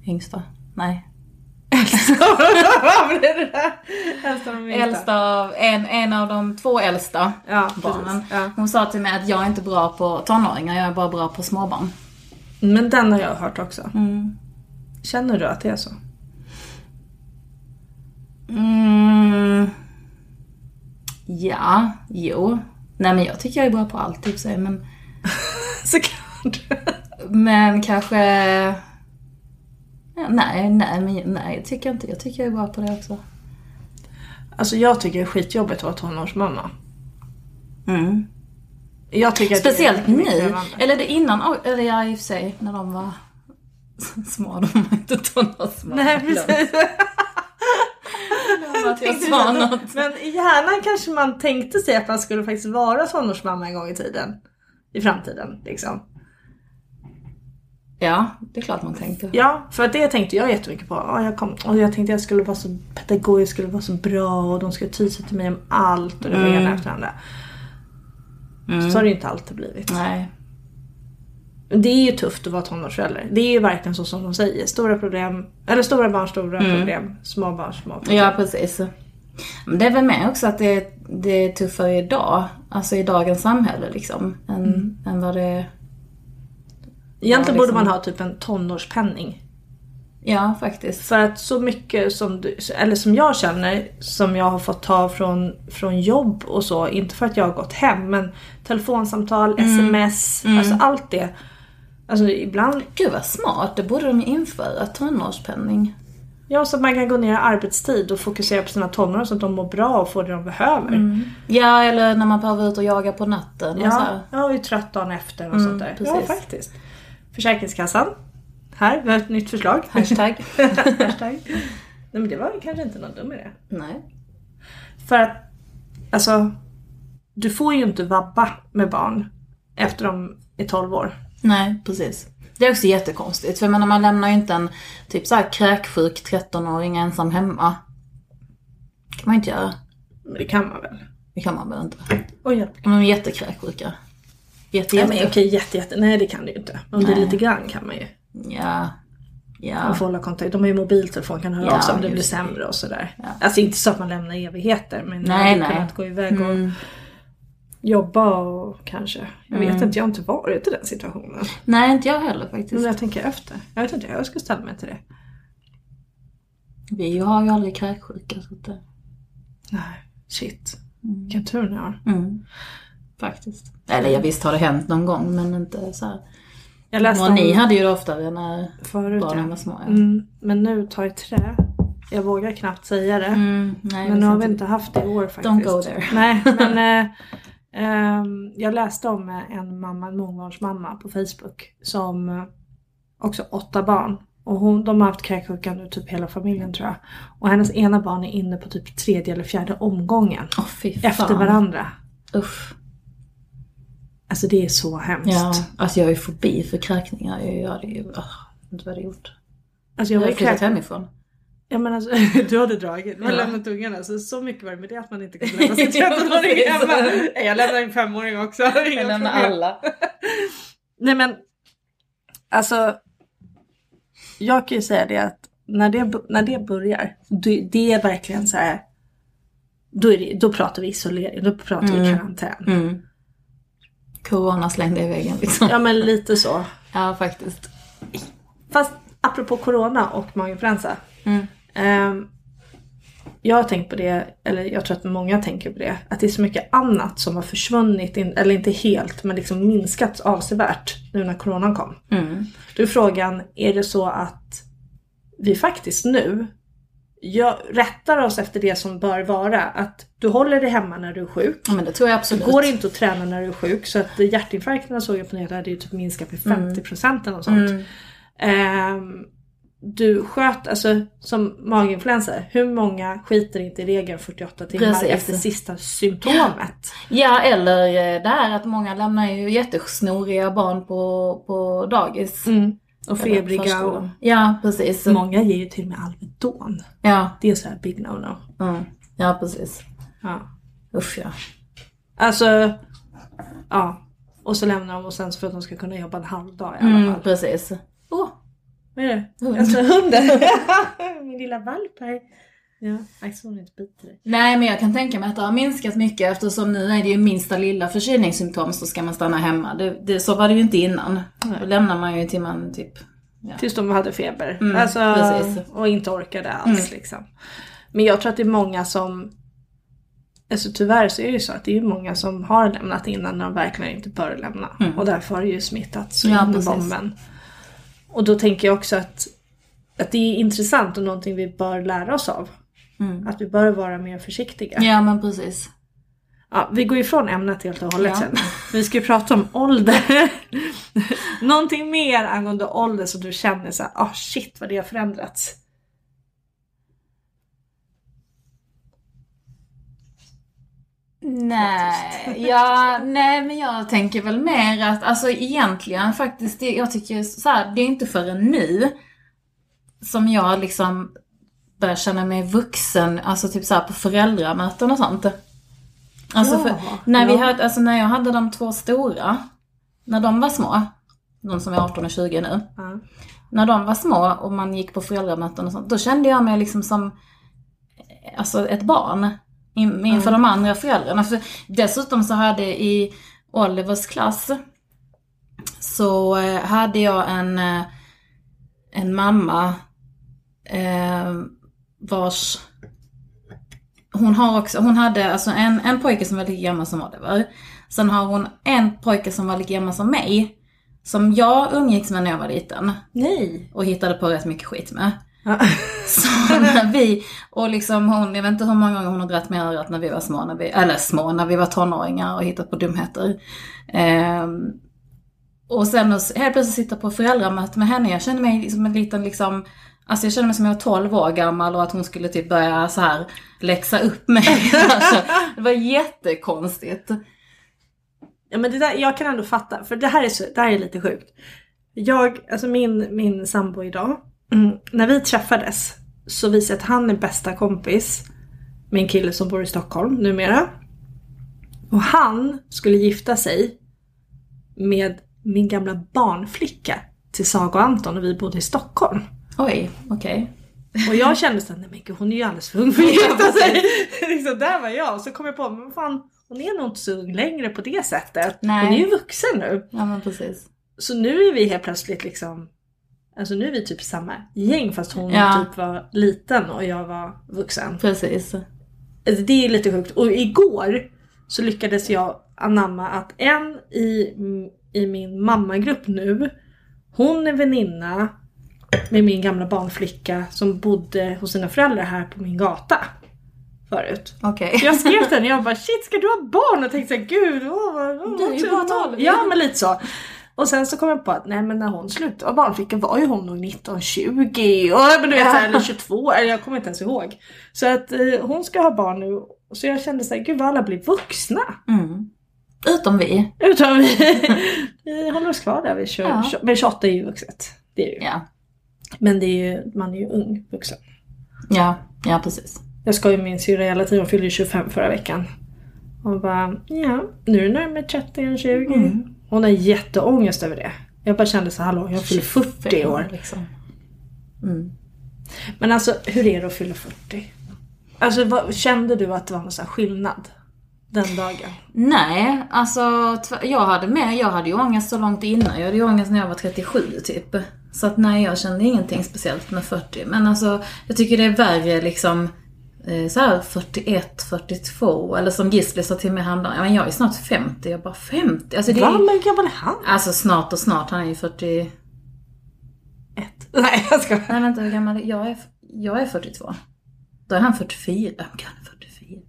Yngsta. Nej. Vad blev det där? Äldsta minsta. Äldsta av, en, en av de två äldsta Ja, barnen. Ja. Hon sa till mig att jag är inte bra på tonåringar, jag är bara bra på småbarn. Men den har jag hört också. Mm. Känner du att det är så? Mm. Ja, jo. Nej men jag tycker jag är bra på allt i sig, men, Såklart. men kanske... Ja, nej, nej, men nej, jag tycker inte. Jag tycker jag är bra på det också. Alltså jag tycker det är skitjobbigt att vara tonårsmamma. Mm. Jag tycker Speciellt nu. Eller det innan, eller ja i och för sig, när de var små. De var inte tonårsmamma. Nej precis. Att jag sa något. Men i hjärnan kanske man tänkte sig att man skulle faktiskt vara tonårsmamma en gång i tiden. I framtiden liksom. Ja, det är klart man tänker. Ja, för det tänkte jag jättemycket på. Ja, jag, kom, och jag tänkte jag skulle vara så pedagogisk, skulle vara så bra och de skulle ty sig till mig om allt och det Mm. ena efter andra. Så har det ju inte alltid blivit. Nej. Det är ju tufft att vara tonårsförälder. Det är ju verkligen så som de säger. Stora problem, eller stora barn, stora problem. Små barn, små problem. Ja, precis. Men det är väl med också att det, det är tuffare idag. Alltså i dagens samhälle liksom. Än, än vad det är. Egentligen Ja, borde man liksom. ha typ en tonårspenning. Ja, faktiskt. För att så mycket som du, eller som jag känner, som jag har fått ta från, från jobb och så, inte för att jag har gått hem, men telefonsamtal, sms, alltså allt det. Alltså ibland, Gud vad smart. Det borde de ju införa. Tonårspenning. ja så att man kan gå ner i arbetstid och fokusera på sina tonåringar så att de mår bra och får det de behöver. Ja, eller när man behöver ut och jaga på natten. Och så Ja, här. jag är trött dagen efter och sånt där. Ja, precis. faktiskt. Försäkringskassan. Här, vi har ett nytt förslag. Hashtag. Hashtag. Nej men det var kanske inte någon dum idé. Nej. För att, alltså, du får ju inte vabba med barn efter de är 12 år. Nej, precis. Det är också jättekonstigt. För jag menar, man lämnar ju inte en typ så här kräksjuk 13-åring ensam hemma. kan man inte göra. Men det kan man väl? Det kan man väl inte. Oj, hjälp. Om de är jättekräksjuka. Jätte, jätte. men okej, jätte, jätte. Nej det kan du ju inte. Om det är Nej. lite grann kan man ju. Ja. Ja. Man får hålla kontakt. De har ju mobiltelefon, kan höra Ja, av sig om det blir sämre och sådär. Ja. Alltså inte så att man lämnar evigheter men man Nej, hade nej. kunnat gå iväg och Mm. jobba och kanske. Jag vet Mm. inte, jag har inte varit i den situationen. Nej, inte jag heller Men faktiskt. jag tänker efter. Jag vet inte hur jag ska ställa mig till det. Vi har ju aldrig kräksjuka. Så att det... Nej, shit. Vilken tur ni har. mm. Faktiskt. Eller ja, visst har det hänt någon gång men inte så här. Jag läste Och ni om hade ju det oftare när förut. barnen Ja. var små. Ja. Mm, men nu tar i trä. Jag vågar knappt säga det. Mm, nej, men nu har vi inte. haft det i år faktiskt. Don't go there. Nej, men eh, ehm, jag läste om eh, en mamma, en mångbarnsmamma på Facebook som eh, också åtta barn. Och hon, de har haft kräksjuka nu typ hela familjen tror jag. Och hennes ena barn är inne på typ tredje eller fjärde omgången. Fan. Efter varandra. Usch. Alltså det är så hemskt. Ja, alltså jag är ju fobi för kräkningar. Jag gör det ju, oh, inte vad jag hade gjort. Alltså Jag jag har flyttat hemifrån. Ja men alltså du hade dragit, man Ja. lämnat ungarna så, så mycket var det med det att man inte kunde lämna sin 13-åring Precis. hemma. Jag lämnar en femåring också. Jag lämnar problem. alla. Nej men, alltså. Jag kan ju säga det att när det, när det börjar, det, det är verkligen så här. Då, det, då pratar vi isolering, då pratar vi Mm. karantän. Mm. Corona slängde i väggen liksom. Ja men lite så. Ja, faktiskt. Fast apropå corona och maginfluensa. Mm. Ehm, jag har tänkt på det, eller jag tror att många tänker på det, att det är så mycket annat som har försvunnit, in, eller inte helt, men liksom minskat avsevärt nu när coronan kom. Mm. Då är frågan, är det så att vi faktiskt nu jag rättar oss efter det som bör vara. Att du håller dig hemma när du är sjuk. Ja men det tror jag absolut. Det går inte att träna när du är sjuk så att hjärtinfarkterna såg jag på nätet hade ju typ minskat med 50% eller något sånt. Mm. Ehm, du sköt, alltså som maginfluensa, hur många skiter inte i regeln 48 timmar Precis. efter sista symptomet? Ja eller eh, det här att många lämnar ju jättesnoriga barn på, på dagis. Mm. Och febriga och. Ja precis. många ger ju till och med Alvedon. Ja, Det är så här big no no. mm. ja precis. Ja. Usch ja. Alltså, ja. Och så lämnar de och sen för att de ska kunna jobba en halv dag i alla Mm, fall. precis. Åh, Vad är det? Hund. Alltså hunden. Min lilla valp här. Ja, hon inte biter dig. Nej men jag kan tänka mig att det har minskat mycket eftersom nu är det ju minsta lilla förkylningssymptom så ska man stanna hemma. Det, det, så var det ju inte innan. Då lämnar man ju till man typ... Ja. Tills de hade feber. Mm, alltså, precis. och inte orkade alls liksom. Men jag tror att det är många som Alltså tyvärr så är det ju så att det är många som har lämnat innan när de verkligen inte bör lämna. Och därför har det ju smittat så Ja, in i bomben. Och då tänker jag också att, att det är intressant och någonting vi bör lära oss av. Mm. Att vi bör vara mer försiktiga. ja men precis. Ja, vi går ifrån ämnet helt och hållet Ja. sen. Vi ska ju prata om ålder. Någonting mer angående ålder som du känner så här, ah shit vad det har förändrats. Nej, ja, nej men jag tänker väl mer att, alltså egentligen faktiskt, jag tycker så här, det är inte förrän nu som jag liksom börjar känna mig vuxen, alltså typ så här på föräldramöten och sånt. Alltså för, Ja, när, vi ja. hade, alltså när jag hade de två stora, när de var små, de som är 18 och 20 nu, Ja. när de var små och man gick på föräldramöten och sånt, då kände jag mig liksom som alltså ett barn in- inför de andra föräldrarna. För dessutom så hade i Olivers klass så eh, hade jag en, eh, en mamma eh, vars hon har också, hon hade alltså en, en pojke som var lika gammal som Oliver. Sen har hon en pojke som var lika gammal som mig. Som jag umgicks med när jag var liten. Nej. Och hittade på rätt mycket skit med. Ja. Så när vi, och liksom hon, jag vet inte hur många gånger hon har dragit med örat när vi var små, när vi, eller små, när vi var tonåringar och hittat på dumheter. Ehm, och sen helt plötsligt sitta på föräldramöte med henne, jag kände mig som en liten liksom, alltså jag kände mig som jag var 12 år gammal och att hon skulle typ börja så här läxa upp mig. alltså, det var jättekonstigt. Ja men det där, jag kan ändå fatta, för det här är, så, det här är lite sjukt. Jag, alltså min, min sambo idag, mm, när vi träffades så visade att han är bästa kompis med en kille som bor i Stockholm numera. Och han skulle gifta sig med min gamla barnflicka till Saga och Anton och vi bodde i Stockholm. Oj, okej. Och jag kände såhär, nej men gud hon är ju alldeles för ung för att gifta sig. liksom, där var jag. Och så kom jag på, men fan hon är nog inte så ung längre på det sättet. Nej. Hon är ju vuxen nu. Ja men precis. Så nu är vi helt plötsligt liksom Alltså nu är vi typ samma gäng fast hon Ja. typ var liten och jag var vuxen. Precis. Alltså det är lite sjukt. Och igår så lyckades jag anamma att en i, i min mammagrupp nu Hon är väninna med min gamla barnflicka som bodde hos sina föräldrar här på min gata. Förut. Så jag skrev till henne jag bara shit ska du ha barn? Och tänkte såhär gud åh, vad, åh, Du är ju bara tur." 12. Ja men lite så. Och sen så kom jag på att nej men när hon slutade vara barnflicka var ju hon nog 19-20 och men du vet, så eller 22, eller jag kommer inte ens ihåg. Så att eh, hon ska ha barn nu. Så jag kände såhär, gud vad alla blir vuxna. Mm. Utom vi. Utan vi, vi håller oss kvar där vid 20, Ja. men 28 är ju vuxet. Det är ju. Ja. Men det är ju, man är ju ung vuxen. Ja, ja precis. Jag ska ju min syrra hela tiden, hon fyllde ju 25 förra veckan. Och bara, ja, nu är det närmare 30 än 20. Mm. Hon har jätteångest över det. Jag bara kände så hallå, jag fyller 40 år. Liksom. Mm. Men alltså, hur är det att fylla 40? Alltså, vad, kände du att det var någon sån här skillnad den dagen? Nej, alltså jag hade med, jag hade ju ångest så långt innan. Jag hade ju ångest när jag var 37 typ. Så att nej, jag kände ingenting speciellt med 40. Men alltså, jag tycker det är värre liksom eh, så här 41, 42 eller som Gisli sa till mig häromdagen, ja men jag är snart 50, jag bara 50? Alltså det Va, är, men gammal är han? Alltså snart och snart, han är ju 40... Ett. Nej, jag ska. Nej vänta, hur gammal är jag? Är, jag är 42. Då är han 44. Gud, han är 44.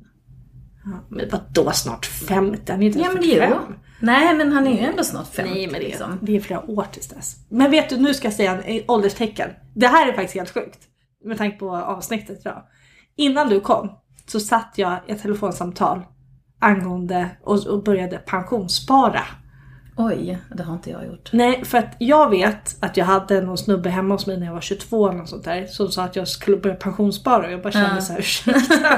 Ja, men vadå snart 50? Han är inte Ja ens men det är 45. ju. Nej men han är ju ändå snart 50 Nej men det, liksom. det är flera år tills dess. Men vet du, nu ska jag säga en ålderstecken. Det här är faktiskt helt sjukt. Med tanke på avsnittet idag. Innan du kom så satt jag i ett telefonsamtal angående och, och började pensionsspara. Oj, det har inte jag gjort. Nej, för att jag vet att jag hade någon snubbe hemma hos mig när jag var 22 eller något sånt där. Som sa att jag skulle börja pensionsspara och jag bara kände Ja. så här, ursäkta,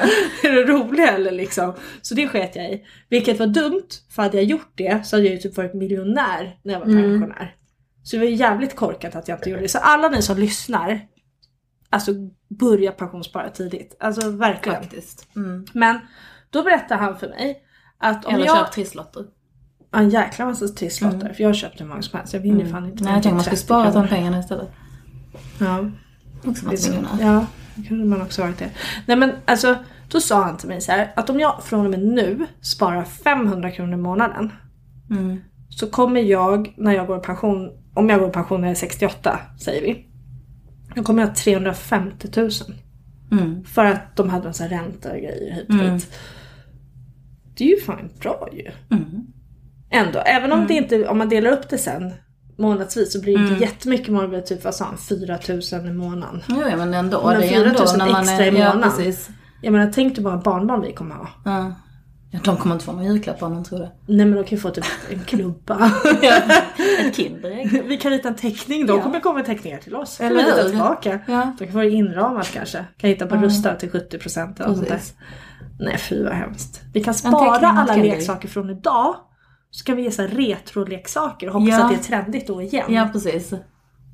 är du rolig eller liksom? Så det sket jag i. Vilket var dumt, för hade jag gjort det så hade jag ju typ varit miljonär när jag var Mm. pensionär. Så det var jävligt korkat att jag inte gjorde det. Så alla ni som lyssnar, alltså börja pensionsspara tidigt. Alltså verkligen. Faktiskt. Mm. Men då berättade han för mig att om Eller jag... köp trisslotter. En jäkla massa trisslotter. Mm. För jag har köpt hur många som helst. Jag vinner fan inte. Nej, jag tänkte man 30 spara de pengarna istället. Ja. Också Det så. Ja, kunde man också varit det. Nej men alltså, då sa han till mig så här att om jag från och med nu sparar 500 kronor i månaden Mm. så kommer jag när jag går i pension, om jag går i pension när jag är 68 säger vi. Då kommer jag ha 350 000. Mm. För att de hade en sån här ränta och grejer hit och Mm. dit. Det är ju fan bra ju. Mm. Ändå, även om det inte, om man delar upp det sen månadsvis så blir det Mm. inte jättemycket det blir typ vad sa han, 4 000 i månaden. Jo, ja, men ändå. Men det är 4 000 ändå när man extra är... i Ja, månaden. precis. Jag menar tänk dig bara barnbarn vi kommer ha. Ja. ja, de kommer inte få någon julklapp om de tror det. Nej men de kan ju få typ en klubba. Ett Kinderägg. vi kan rita en teckning, de Ja. kommer komma teckningar till oss. Eller vi rita tillbaka. Ja. De kan få det inramat kanske. Kan hitta på Mm. Rusta till 70% eller sånt där. Nej fy vad hemskt. Vi kan spara alla leksaker från idag. Så kan vi ge så retroleksaker och hoppas Ja. att det är trendigt då igen. Ja, precis.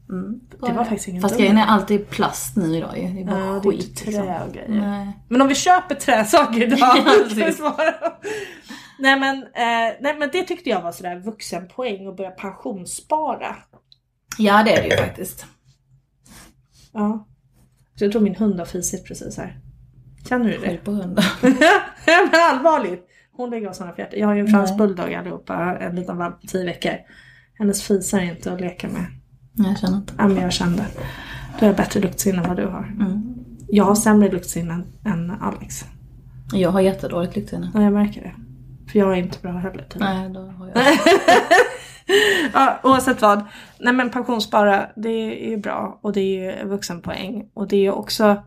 Mm. Det var faktiskt ingen Fast dum grejen är alltid plast nu idag ju. Det är bara Ja, det är skit. inte liksom. trä och grejer. Nej. Men om vi köper träsaker idag Ja, nej, men, eh, nej men det tyckte jag var sådär vuxenpoäng att börja pensionsspara. Ja, det är det ju faktiskt. Ja. Så jag tror min hund har fisit precis här. Känner du det? Skyll på hunden. men allvarligt. Hon lägger av sådana fjärtar. Jag har ju en fransk bulldog allihopa, en liten valp på 10 veckor. Hennes fisar är inte att leka med. Jag känner inte. Ja men jag kände. Du har bättre luktsinne än vad du har. Mm. Jag har sämre luktsinne än, än Alex. Jag har jättedåligt luktsinne. Ja jag märker det. För jag är inte bra heller tydligen. Nej, då har jag. Ja, oavsett vad. Nej men pensionsspara, det är ju bra och det är ju vuxenpoäng. Och det är ju också...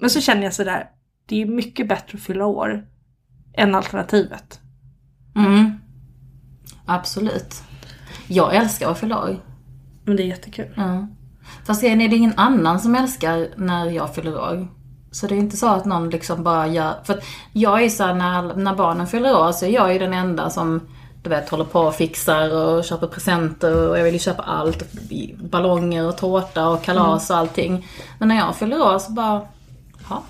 Men så känner jag sådär, det är mycket bättre att fylla år än alternativet. Mm. Absolut. Jag älskar att fylla år. Men det är jättekul. Ja. Fast grejen är det ingen annan som älskar när jag fyller år. Så det är inte så att någon liksom bara gör... För att jag är så här, när, när barnen fyller år så är jag ju den enda som du vet håller på och fixar och köper presenter och jag vill ju köpa allt. Ballonger och tårta och kalas och allting. Men när jag fyller år så bara, ja.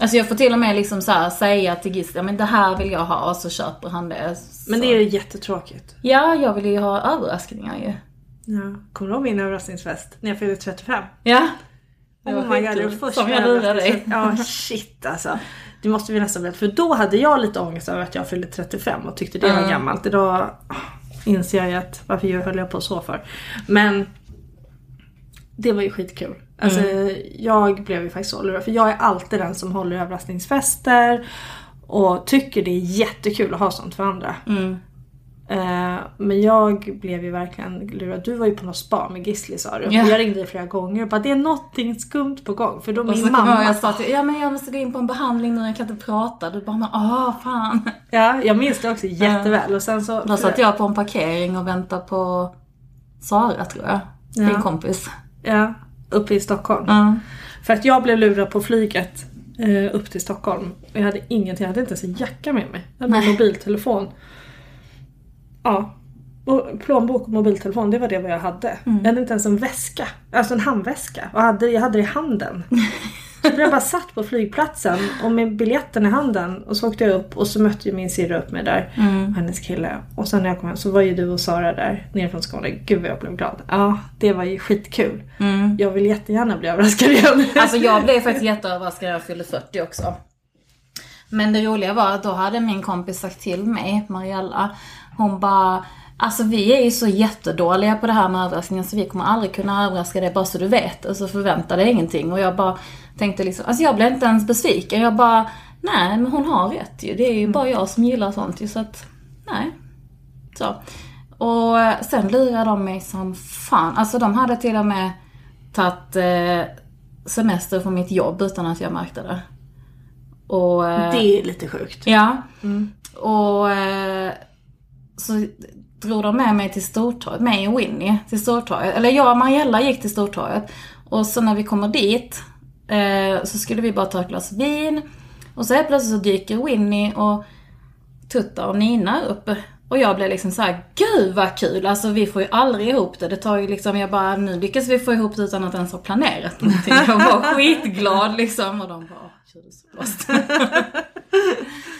Alltså jag får till och med liksom så här säga till Gisli, men det här vill jag ha och så köper han det. Så. Men det är ju jättetråkigt. Ja, jag vill ju ha överraskningar ju. Ja. Kommer du ihåg min överraskningsfest när jag fyllde 35? Ja. Var Oh my god, det var första Som jag lurade dig. Ja shit alltså. Det måste vi nästan berätta. För då hade jag lite ångest över att jag fyllde 35 och tyckte det var Mm. gammalt. Idag ah, inser jag att varför jag höll jag på så för. Men det var ju skitkul. Alltså jag blev ju faktiskt så lurad. För jag är alltid den som håller överraskningsfester. Och tycker det är jättekul att ha sånt för andra. Mm. Eh, men jag blev ju verkligen lurad. Du var ju på något spa med Gisli sa du. Ja. Och jag ringde dig flera gånger och bara det är någonting skumt på gång. För då Och min mamma... jag sa till ja men jag måste gå in på en behandling nu, jag kan inte prata. Du bara, men ah fan. Ja, jag minns det också jätteväl. Och sen så... Då satt jag på en parkering och väntade på Sara tror jag. Ja. Din kompis. Ja, uppe i Stockholm. Ja. För att jag blev lurad på flyget eh, upp till Stockholm. Jag hade ingenting, jag hade inte ens en jacka med mig. Jag hade en mobiltelefon. Ja. Och plånbok och mobiltelefon, det var det vad jag hade. Mm. Jag hade inte ens en väska. Alltså en handväska. Och hade, jag hade det i handen. Jag bara satt på flygplatsen och med biljetten i handen och så åkte jag upp och så mötte ju min syrra upp mig där. Mm. Hennes kille. Och sen när jag kom hem så var ju du och Sara där nere från Skåne. Gud vad jag blev glad. Ja, det var ju skitkul. Mm. Jag vill jättegärna bli överraskad igen. Alltså jag blev faktiskt jätteöverraskad när jag fyllde 40 också. Men det roliga var att då hade min kompis sagt till mig, Mariella, hon bara Alltså vi är ju så jättedåliga på det här med överraskningar så vi kommer aldrig kunna överraska dig bara så du vet. Och så förvänta dig ingenting. Och jag bara tänkte liksom, alltså jag blev inte ens besviken. Jag bara, nej men hon har rätt ju. Det är ju bara jag som gillar sånt ju så att, nej. Så. Och sen lurade de mig som fan. Alltså de hade till och med tagit eh, semester från mitt jobb utan att jag märkte det. Och, eh, Det är lite sjukt. Ja. Och eh, så drog de med mig till Stortorget, mig och Winnie till Stortorget. Eller jag och Mariella gick till Stortorget. Och så när vi kommer dit eh, så skulle vi bara ta ett glas vin. Och så helt plötsligt så dyker Winnie och Tutta och Nina upp. Och jag blev liksom så här: gud vad kul! Alltså vi får ju aldrig ihop det. Det tar ju liksom, jag bara, nu lyckas vi få ihop det utan att ens ha planerat någonting. Jag var skitglad liksom. Och de bara, kör så blåst.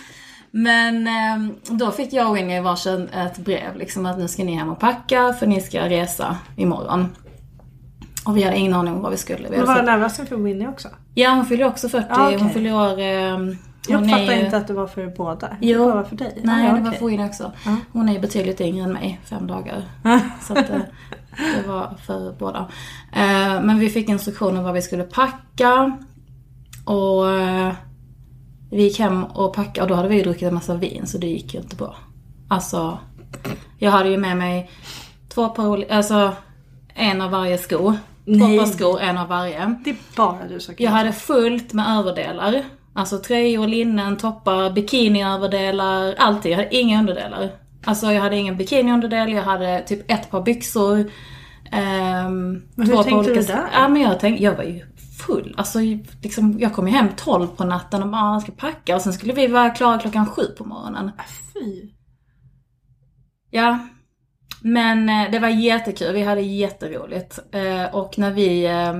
Men eh, då fick jag och Winnie varsin ett brev liksom att nu ska ni hem och packa för ni ska resa imorgon. Och vi hade ingen aning om vad vi skulle. Vi Men var det en överraskning för Winnie också? Ja hon fyller också 40, Ah, okej. hon fyller år... Eh, Jag hon är uppfattar ju- inte att det var för båda. Jo. Det var för dig. Nej, Ah, det var okej. för Winnie också. Ja. Hon är ju betydligt yngre än mig, fem dagar. Så att eh, det var för båda. Eh, men vi fick instruktioner vad vi skulle packa. Och eh, vi gick hem och packade och då hade vi ju druckit en massa vin så det gick ju inte bra. Alltså, jag hade ju med mig två par, alltså en av varje sko. Två Nej. par skor, en av varje. Det är bara du som kan. Jag hade fullt med överdelar. Alltså tröjor, linnen, toppar, bikiniöverdelar, allting. Jag hade inga underdelar. Alltså jag hade ingen bikiniunderdel, jag hade typ ett par byxor. ehm, Men hur två tänkte du där? Ja men jag tänkte, jag var ju full. Alltså liksom, jag kom ju hem 12 på natten och bara, "Ah, ska packa. Och sen skulle vi vara klara klockan sju på morgonen. Ah, Fy. Ja. Men eh, det var jättekul, vi hade jätteroligt. Eh, och när vi, eh,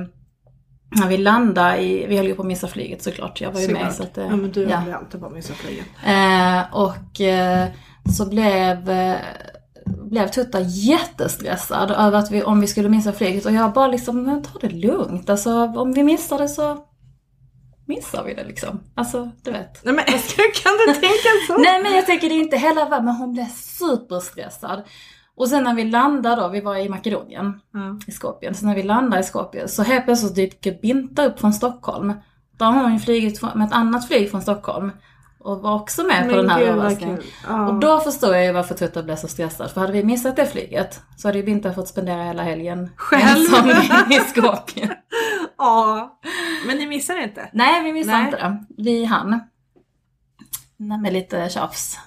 när vi landade i, vi höll ju på att missa flyget såklart, jag var ju med. Såklart. Så att, ja men du ja. håller alltid på att missa flyget. Och så blev, blev Tutta jättestressad över att vi, om vi skulle missa flyget. Och jag bara liksom, ta det lugnt. Alltså om vi missar det så missar vi det liksom. Alltså du vet. Nej men hur kan du tänka så? Nej men jag tänker det är inte hela världen, men hon blev superstressad. Och sen när vi landade då, vi var i Makedonien, Ja. i Skopje. Så när vi landade i Skopje så helt plötsligt dyker Binta upp från Stockholm. Då har hon ju flugit med ett annat flyg från Stockholm. Och var också med på den här överraskningen. Ja. Och då förstår jag ju varför Tutta blev så stressad. För hade vi missat det flyget så hade ju Binta fått spendera hela helgen Själv. ensam i Skopje. Ja. Men ni missar inte? Nej, vi missade Nej. inte det. Vi hann. Nej, med lite tjafs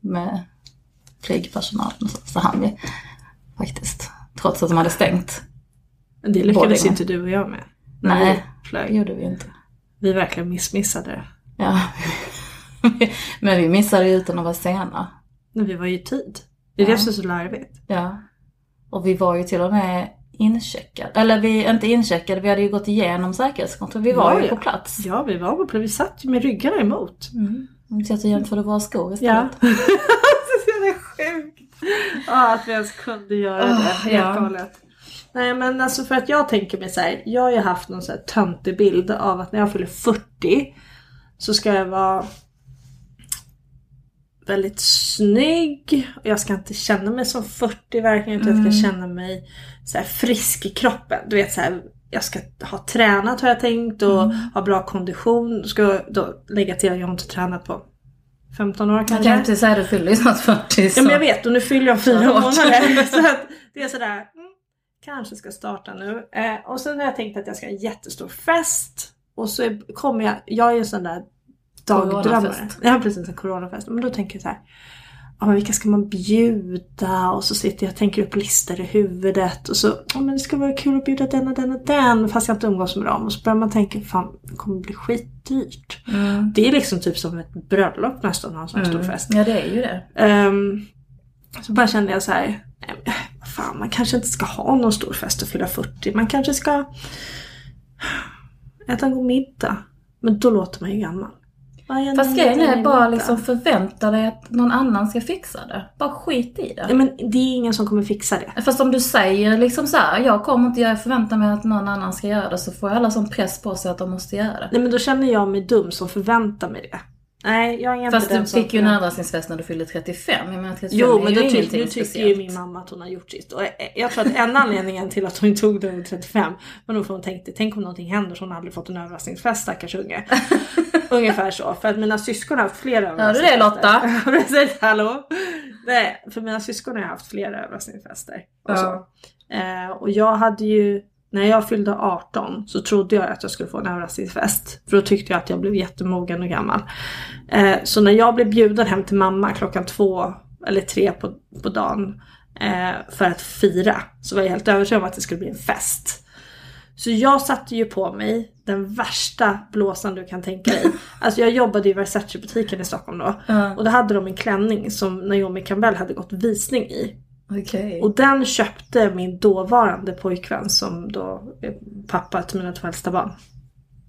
med flygpersonalen så, så hann vi faktiskt. Trots att de hade stängt. Men det lyckades inte du och jag med. Nej, det gjorde vi inte. Vi verkligen missmissade det. Ja. Men vi missade ju utan att vara sena. Men vi var ju i tid. Det är Ja. det som är så larvigt. Ja. Och vi var ju till och med incheckade. Eller vi, inte incheckade, vi hade ju gått igenom säkerhetskontroll. Vi var Ja, ju ja. på plats. Ja, vi var på plats. Vi satt ju med ryggarna emot. Mm. Vi satt och jämförde våra skor Ja. istället. det är sjukt. Ja, att vi ens kunde göra det. Ah, Helt ja. galet. Nej men alltså för att jag tänker mig så här. Jag har ju haft någon så här töntig bild av att när jag fyller 40 så ska jag vara väldigt snygg. Och jag ska inte känna mig som 40 verkligen utan jag ska känna mig så frisk i kroppen. Du vet så här, jag ska ha tränat har jag tänkt och ha bra kondition. Ska då lägga till att jag har inte tränat på 15 år Jag kanske. tänkte säga du fyller ju snart 40 så. Ja men jag vet och nu fyller jag fyra månader. Så att det är sådär, mm, kanske ska starta nu. Eh, och sen har jag tänkt att jag ska ha en jättestor fest. Och så är- kommer jag, jag är ju en sån där dagdrömmare. Ja precis, en coronafest. Men då tänker jag så här. Ja, men vilka ska man bjuda? Och så sitter jag och tänker upp listor i huvudet. Och så, ja men det ska vara kul att bjuda den och den och den. Fast jag inte umgås med dem. Och så börjar man tänka, fan det kommer bli skitdyrt. Mm. Det är liksom typ som ett bröllop nästan att ha en sån här stor Mm. fest. Ja det är ju det. Ehm, så bara kände jag så här, fan man kanske inte ska ha någon stor fest och fylla 40. Man kanske ska äta en god middag. Men då låter man ju gammal. Fast grejen är bara liksom förvänta dig att någon annan ska fixa det. Bara skit i Nej det. men det är ingen som kommer fixa det. Fast om du säger liksom så här, jag kommer inte, jag förväntar mig att någon annan ska göra det så får alla sån press på sig att de måste göra det. Nej men då känner jag mig dum som förväntar mig det. Nej, jag är inte Fast den du fick ju en överraskningsfest när du fyllde 35. Jag menar 35 Jo, är men då tyck, nu tycker ju min mamma att hon har gjort sitt. Och jag- jag tror att en anledning till att hon tog den vid 35 var nog för hon tänkte, tänk om någonting händer så hon aldrig fått en överraskningsfest stackars unge. Ungefär så. För att mina syskon har haft flera Hörde du det Lotta? Precis, hallå? Nej, för mina syskon har haft flera överraskningsfester. Och, Ja. Eh, och jag hade ju, när jag fyllde 18 så trodde jag att jag skulle få en överraskningsfest. För då tyckte jag att jag blev jättemogen och gammal. Eh, så när jag blev bjuden hem till mamma klockan två eller tre på, på dagen eh, för att fira så var jag helt övertygad om att det skulle bli en fest. Så jag satte ju på mig den värsta blåsan du kan tänka dig. Alltså jag jobbade i Versace-butiken i Stockholm då. Ja. Och då hade de en klänning som Naomi Campbell hade gått visning i. Okej. Och den köpte min dåvarande pojkvän som då är pappa till mina två äldsta barn.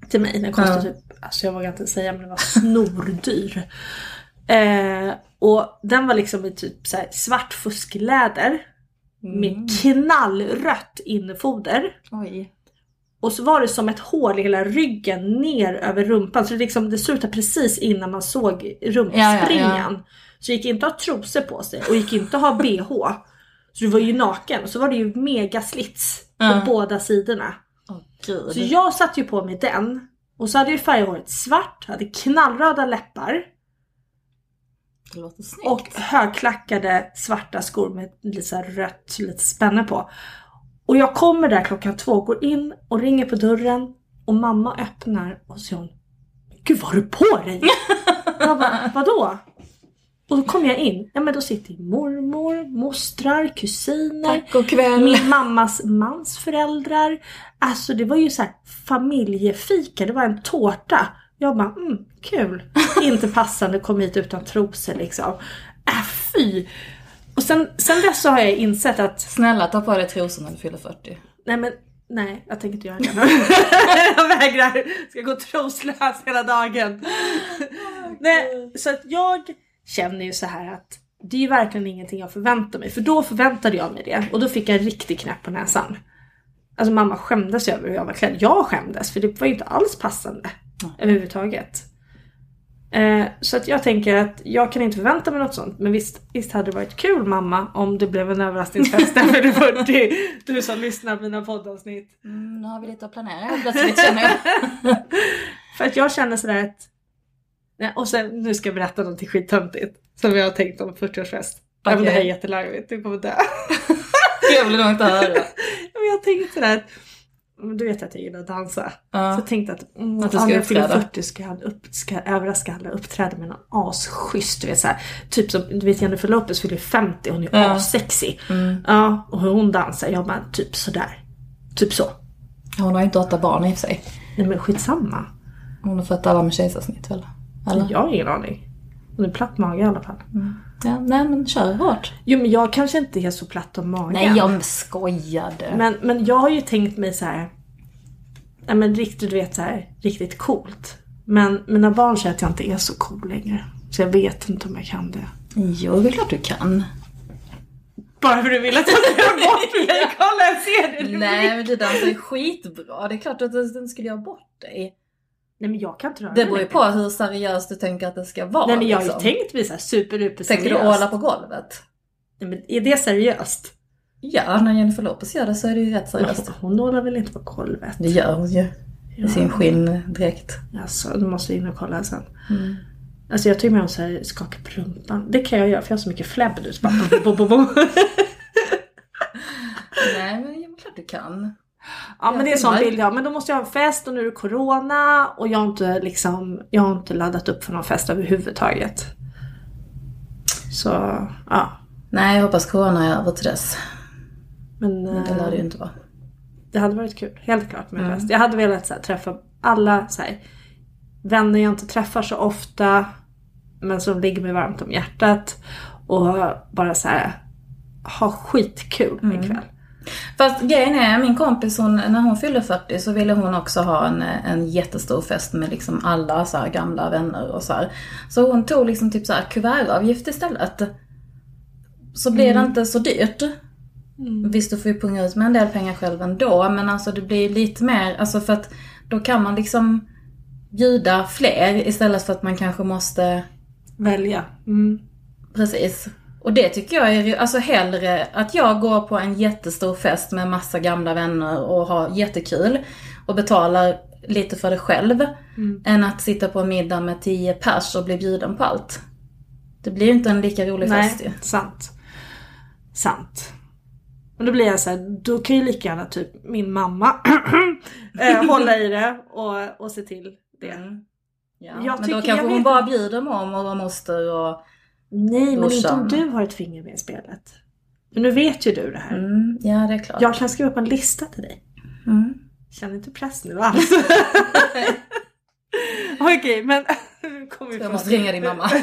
Till mig. Den kostade Ja. typ, alltså jag vågar inte säga men den var snordyr. eh, och den var liksom i typ så här svart fuskläder. Med knallrött infoder. Oj. Och så var det som ett hål i hela ryggen ner över rumpan. Så det, liksom, det slutade precis innan man såg rumpspringan. Så det gick inte att ha trosor på sig och gick inte att ha bh. Så du var ju naken. Så var det ju mega slits på båda sidorna. Gud. Så jag satte ju på mig den. Och så hade jag färgat håret svart, hade knallröda läppar Det låter snyggt. och högklackade svarta skor med lite rött, lite spänne på. Och jag kommer där klockan två, går in och ringer på dörren och mamma öppnar och säger hon Gud vad har du på dig? jag bara, vadå? Och då kommer jag in, ja men då sitter mormor, mostrar, kusiner, Tack och kväll. min mammas mans föräldrar. Alltså det var ju så här familjefika, det var en tårta. Jag bara, mm, kul. Inte passande, kom hit utan trosor liksom. Äh fy! Och sen, sen dess så har jag insett att, Snälla ta på dig trosorna när du fyller 40. nej men nej jag tänker inte göra det nu. jag vägrar, ska gå troslös hela dagen. nej, så att jag känner ju så här att det är ju verkligen ingenting jag förväntar mig. För då förväntade jag mig det och då fick jag en riktig knäpp på näsan. Alltså mamma skämdes över hur jag var klädd. Jag skämdes för det var ju inte alls passande. Överhuvudtaget. Eh, så att jag tänker att jag kan inte förvänta mig något sånt. Men visst, visst hade det varit kul mamma om det blev en överraskningsfest där för 40. Du som lyssnar på mina poddavsnitt. Mm, nu har vi lite att planera plötsligt känner jag. För att jag känner sådär att... Nej, och sen, nu ska jag berätta någonting skittöntigt. Som jag har tänkt om 40-årsfest. Även om det här är jättelarvigt, du kommer dö. Jag vill nog inte höra. Men jag tänkte sådär men Du vet att jag gillar att dansa. Så Ja. jag tänkte att, mm, Att du om ska jag fyller uppträda. 40 ska jag upp, ska, överraska alla och uppträda med någon asschysst. Du vet såhär, typ som du vet Jennifer Lopez fyller 50 hon är Ja. assexig. Mm. Ja, och hur hon dansar, jag bara typ sådär. Typ så. Hon har inte åtta barn i och för sig. Nej men skitsamma. Hon har fött alla med kejsarsnitt väl? Eller? Jag har ingen aning. Hon är platt mage i alla fall. Ja, nej men kör hårt. Jo men jag kanske inte är så platt om magen. Nej jag skojade. Men, men jag har ju tänkt mig så här. Nej men riktigt, du vet så här, riktigt coolt. Men mina barn säger att jag inte är så cool längre. Så jag vet inte om jag kan det. Jo, det är klart du kan. Bara för att du vill att jag ska göra bort mig. Kolla jag ser det. Nej men du dansar ju skitbra. Det är klart att den skulle göra bort dig. Nej men jag kan inte röra Det beror ju på hur seriöst du tänker att det ska vara. Nej men jag har ju liksom. tänkt mig såhär superduper Tänker du åla på golvet? Nej men är det seriöst? Ja, när Jennifer Lopez gör det så är det ju rätt Men seriöst. hon ålar väl inte på golvet? Det gör hon ju. I sin skinndräkt. Alltså, du måste in och kolla sen. Mm. Alltså jag tycker med om så här skaka på rumpan. Det kan jag göra för jag har så mycket flebb nu. Så bara, bo, bo, bo, bo. Nej men det är klart du kan. Ja men det är en sån bild ja. Men då måste jag ha en fest och nu är det corona och jag har inte liksom, jag har inte laddat upp för någon fest överhuvudtaget. Så ja. Nej jag hoppas corona är över till dess. Men Men det lär det ju inte vara. det hade varit kul, helt klart med en fest. Jag hade velat här, träffa alla så här, vänner jag inte träffar så ofta men som ligger mig varmt om hjärtat. Och bara så här ha skitkul en kväll. Fast grejen är, min kompis hon, när hon fyllde 40 så ville hon också ha en, en jättestor fest med liksom alla så gamla vänner och så här. Så hon tog liksom typ så här kuvertavgift istället. Så blir det inte så dyrt. Visst, du får ju punga ut med en del pengar själv ändå, men alltså det blir lite mer, alltså för att då kan man liksom bjuda fler istället för att man kanske måste Välja. Mm. Precis. Och det tycker jag är alltså hellre att jag går på en jättestor fest med massa gamla vänner och har jättekul och betalar lite för det själv. Än att sitta på en middag med tio pers och bli bjuden på allt. Det blir ju inte en lika rolig fest ju. Nej, sant. Sant. Och då blir jag så här, då kan ju lika gärna typ min mamma eh, hålla i det och, och se till det. Mm. Ja, Jag men tycker- då kanske hon vet bara bjuder mormor och moster och... Nej, men inte om du har ett finger med i spelet. Men nu vet ju du det här. Mm, ja, det är klart. Jag kan skriva upp en lista till dig. Mm. Känner inte press nu alls. Okej, men... nu kommer vi Jag måste ringa din mamma.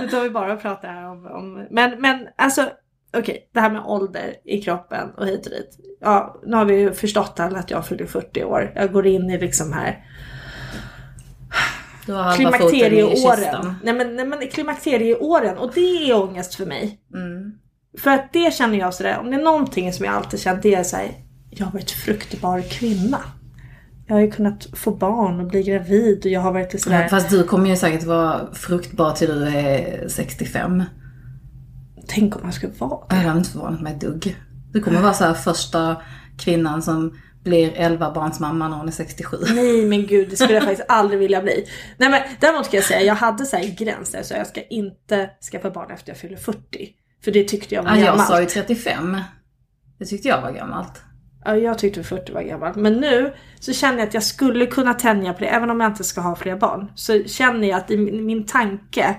nu tar vi bara och pratar här om... om men, men alltså, okej, det här med ålder i kroppen och hit och dit. Ja, nu har vi ju förstått alla att jag fyller 40 år. Jag går in i liksom här Du har halva foten i klimakterieåren. Nej men, nej men klimakterieåren och det är ångest för mig. Mm. För att det känner jag sådär, om det är någonting som jag alltid känt det är såhär, jag har varit fruktbar kvinna. Jag har ju kunnat få barn och bli gravid och jag har varit sådär, Ja, fast du kommer ju säkert vara fruktbar till du är 65. tänk om jag skulle vara Det hade inte förvånat mig ett dugg. Du kommer vara så första kvinnan som blir 11 barns mamma när hon är 67. Nej men gud, det skulle jag faktiskt aldrig vilja bli. Nej men däremot kan jag säga, jag hade så här en gräns där så jag ska inte skaffa barn efter jag fyller 40. För det tyckte jag var Ja, jag gammalt. sa ju 35. Det tyckte jag var gammalt. Ja, jag tyckte 40 var gammalt. Men nu så känner jag att jag skulle kunna tänja på det, även om jag inte ska ha fler barn. Så känner jag att min, tanke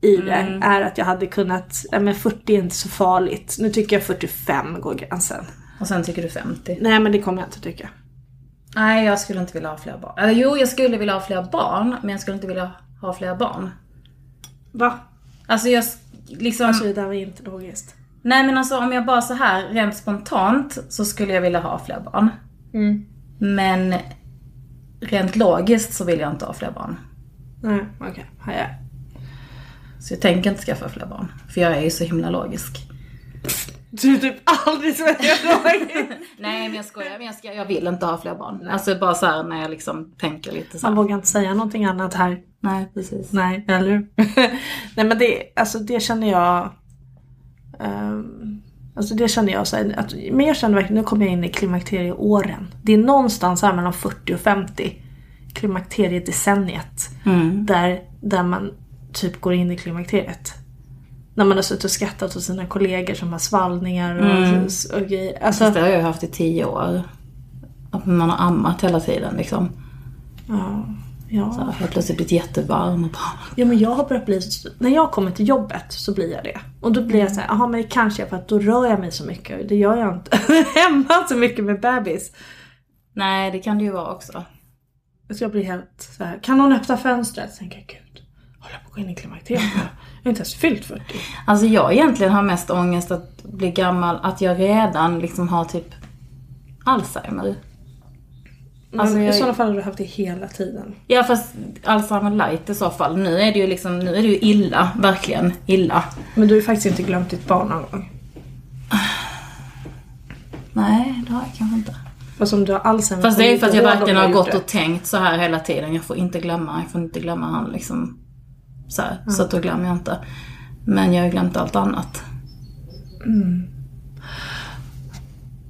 i det Mm. är att jag hade kunnat, ja men 40 är inte så farligt. Nu tycker jag 45 går gränsen. Och sen tycker du 50. Nej men det kommer jag inte tycka. Nej, jag skulle inte vilja ha fler barn. Eller jo, jag skulle vilja ha fler barn, men jag skulle inte vilja ha fler barn. Va? Alltså jag liksom... Alltså det där var inte logiskt. Nej men alltså om jag bara så här rent spontant så skulle jag vilja ha fler barn. Mm. Men rent logiskt så vill jag inte ha fler barn. Nej, okej. Okay. Ja. Så jag tänker inte skaffa fler barn. För jag är ju så himla logisk. Du är typ aldrig så. Nej men jag skojar, men jag, ska, jag vill inte ha fler barn. Alltså bara så här när jag liksom tänker lite så Man här. vågar inte säga någonting annat här. Nej precis. Nej, eller hur? Nej men det, alltså det känner jag... ehm, alltså det känner jag så här, att, Men jag känner verkligen, nu kommer jag in i klimakterieåren. Det är någonstans här mellan 40 och 50. Klimakteriedecenniet. Mm. Där, där man typ går in i klimakteriet. När man har suttit och skrattat åt sina kollegor som har svallningar och, Mm. och grejer. Alltså, det har jag ju haft i tio år. Att man har ammat hela tiden liksom. ja, Så ja. har jag plötsligt blivit jättevarm och bara... Ja men jag har börjat bli, när jag kommer till jobbet så blir jag det. Och då blir jag så här, jaha men det kanske är för att då rör jag mig så mycket. Det gör jag inte hemma så mycket med bebis. Nej det kan det ju vara också. Så jag blir helt så här, kan någon öppna fönstret? Så tänker jag, gud, håller jag på att gå in i klimakteriet? Jag har inte ens fyllt 40. Alltså jag egentligen har mest ångest att bli gammal, att jag redan liksom har typ Alzheimer. Men Alltså, I jag- sådana fall har du haft det hela tiden. Ja fast Alzheimer light i så fall. Nu är det ju liksom, nu är det ju illa, verkligen illa. Men du har ju faktiskt inte glömt ditt barn någon gång. Nej, det har jag kanske inte. Fast om du har Alzheimer Fast det är ju för att jag verkligen har gått och tänkt så här hela tiden. Jag får inte glömma, jag får inte glömma han liksom. Så, här, så att då glömmer jag inte. Men jag har glömt allt annat.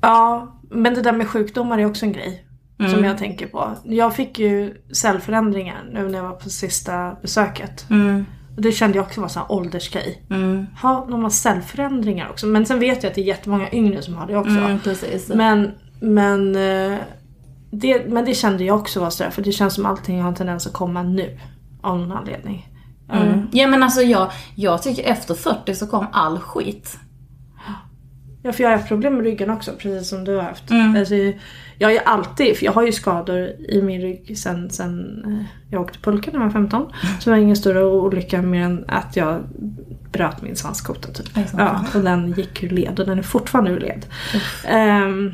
Ja, men det där med sjukdomar är också en grej. Mm. Som jag tänker på. Jag fick ju cellförändringar nu när jag var på sista besöket. Mm, Och det kände jag också var en åldersgrej. mm, Ha, de har cellförändringar också. Men sen vet jag att det är jättemånga yngre som har det också. mm. Men, men, eh, det, men det kände jag också var sådär. För det känns som allting har en tendens att komma nu. Av någon anledning. Mm. Ja men alltså jag, jag tycker efter 40 så kom all skit. Ja för jag har haft problem med ryggen också precis som du har haft. Mm. Alltså, jag har ju alltid, för jag har ju skador i min rygg sen, sen eh, jag åkte pulka när jag var 15. Så det var ingen större olycka mer än att jag bröt min svanskota typ. Ja, och den gick ur led och den är fortfarande ur led. Ehm,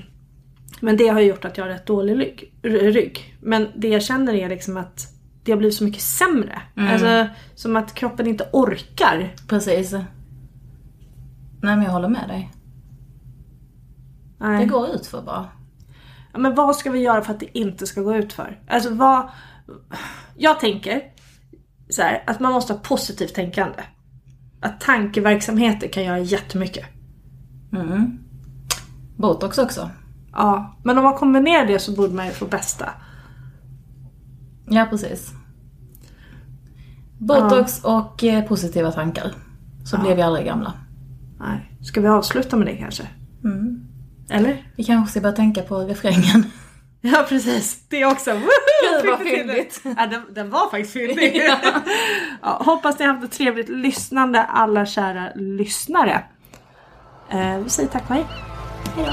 men det har ju gjort att jag har rätt dålig rygg. Men det jag känner är liksom att det har blivit så mycket sämre. Mm. Alltså som att kroppen inte orkar. Precis. Nej men jag håller med dig. Det Nej. går ut för bara. Ja, men vad ska vi göra för att det inte ska gå ut för? Alltså vad, Jag tänker så här, att man måste ha positivt tänkande. Att tankeverksamheter kan göra jättemycket. Mm. Botox också. Ja, men om man kombinerar det så borde man ju få bästa. Ja, precis. Botox och eh, positiva tankar. Så Ja. blir vi aldrig gamla. Nej. Ska vi avsluta med det kanske? Mm. Eller? Vi kanske ska börja tänka på refrängen. Ja precis, det också. Woho! Gud, vad fyndigt. Ja, den, den var faktiskt fyndig. Ja. ja, hoppas ni har haft ett trevligt lyssnande alla kära lyssnare. Eh, vi säger tack och hej. Hejdå.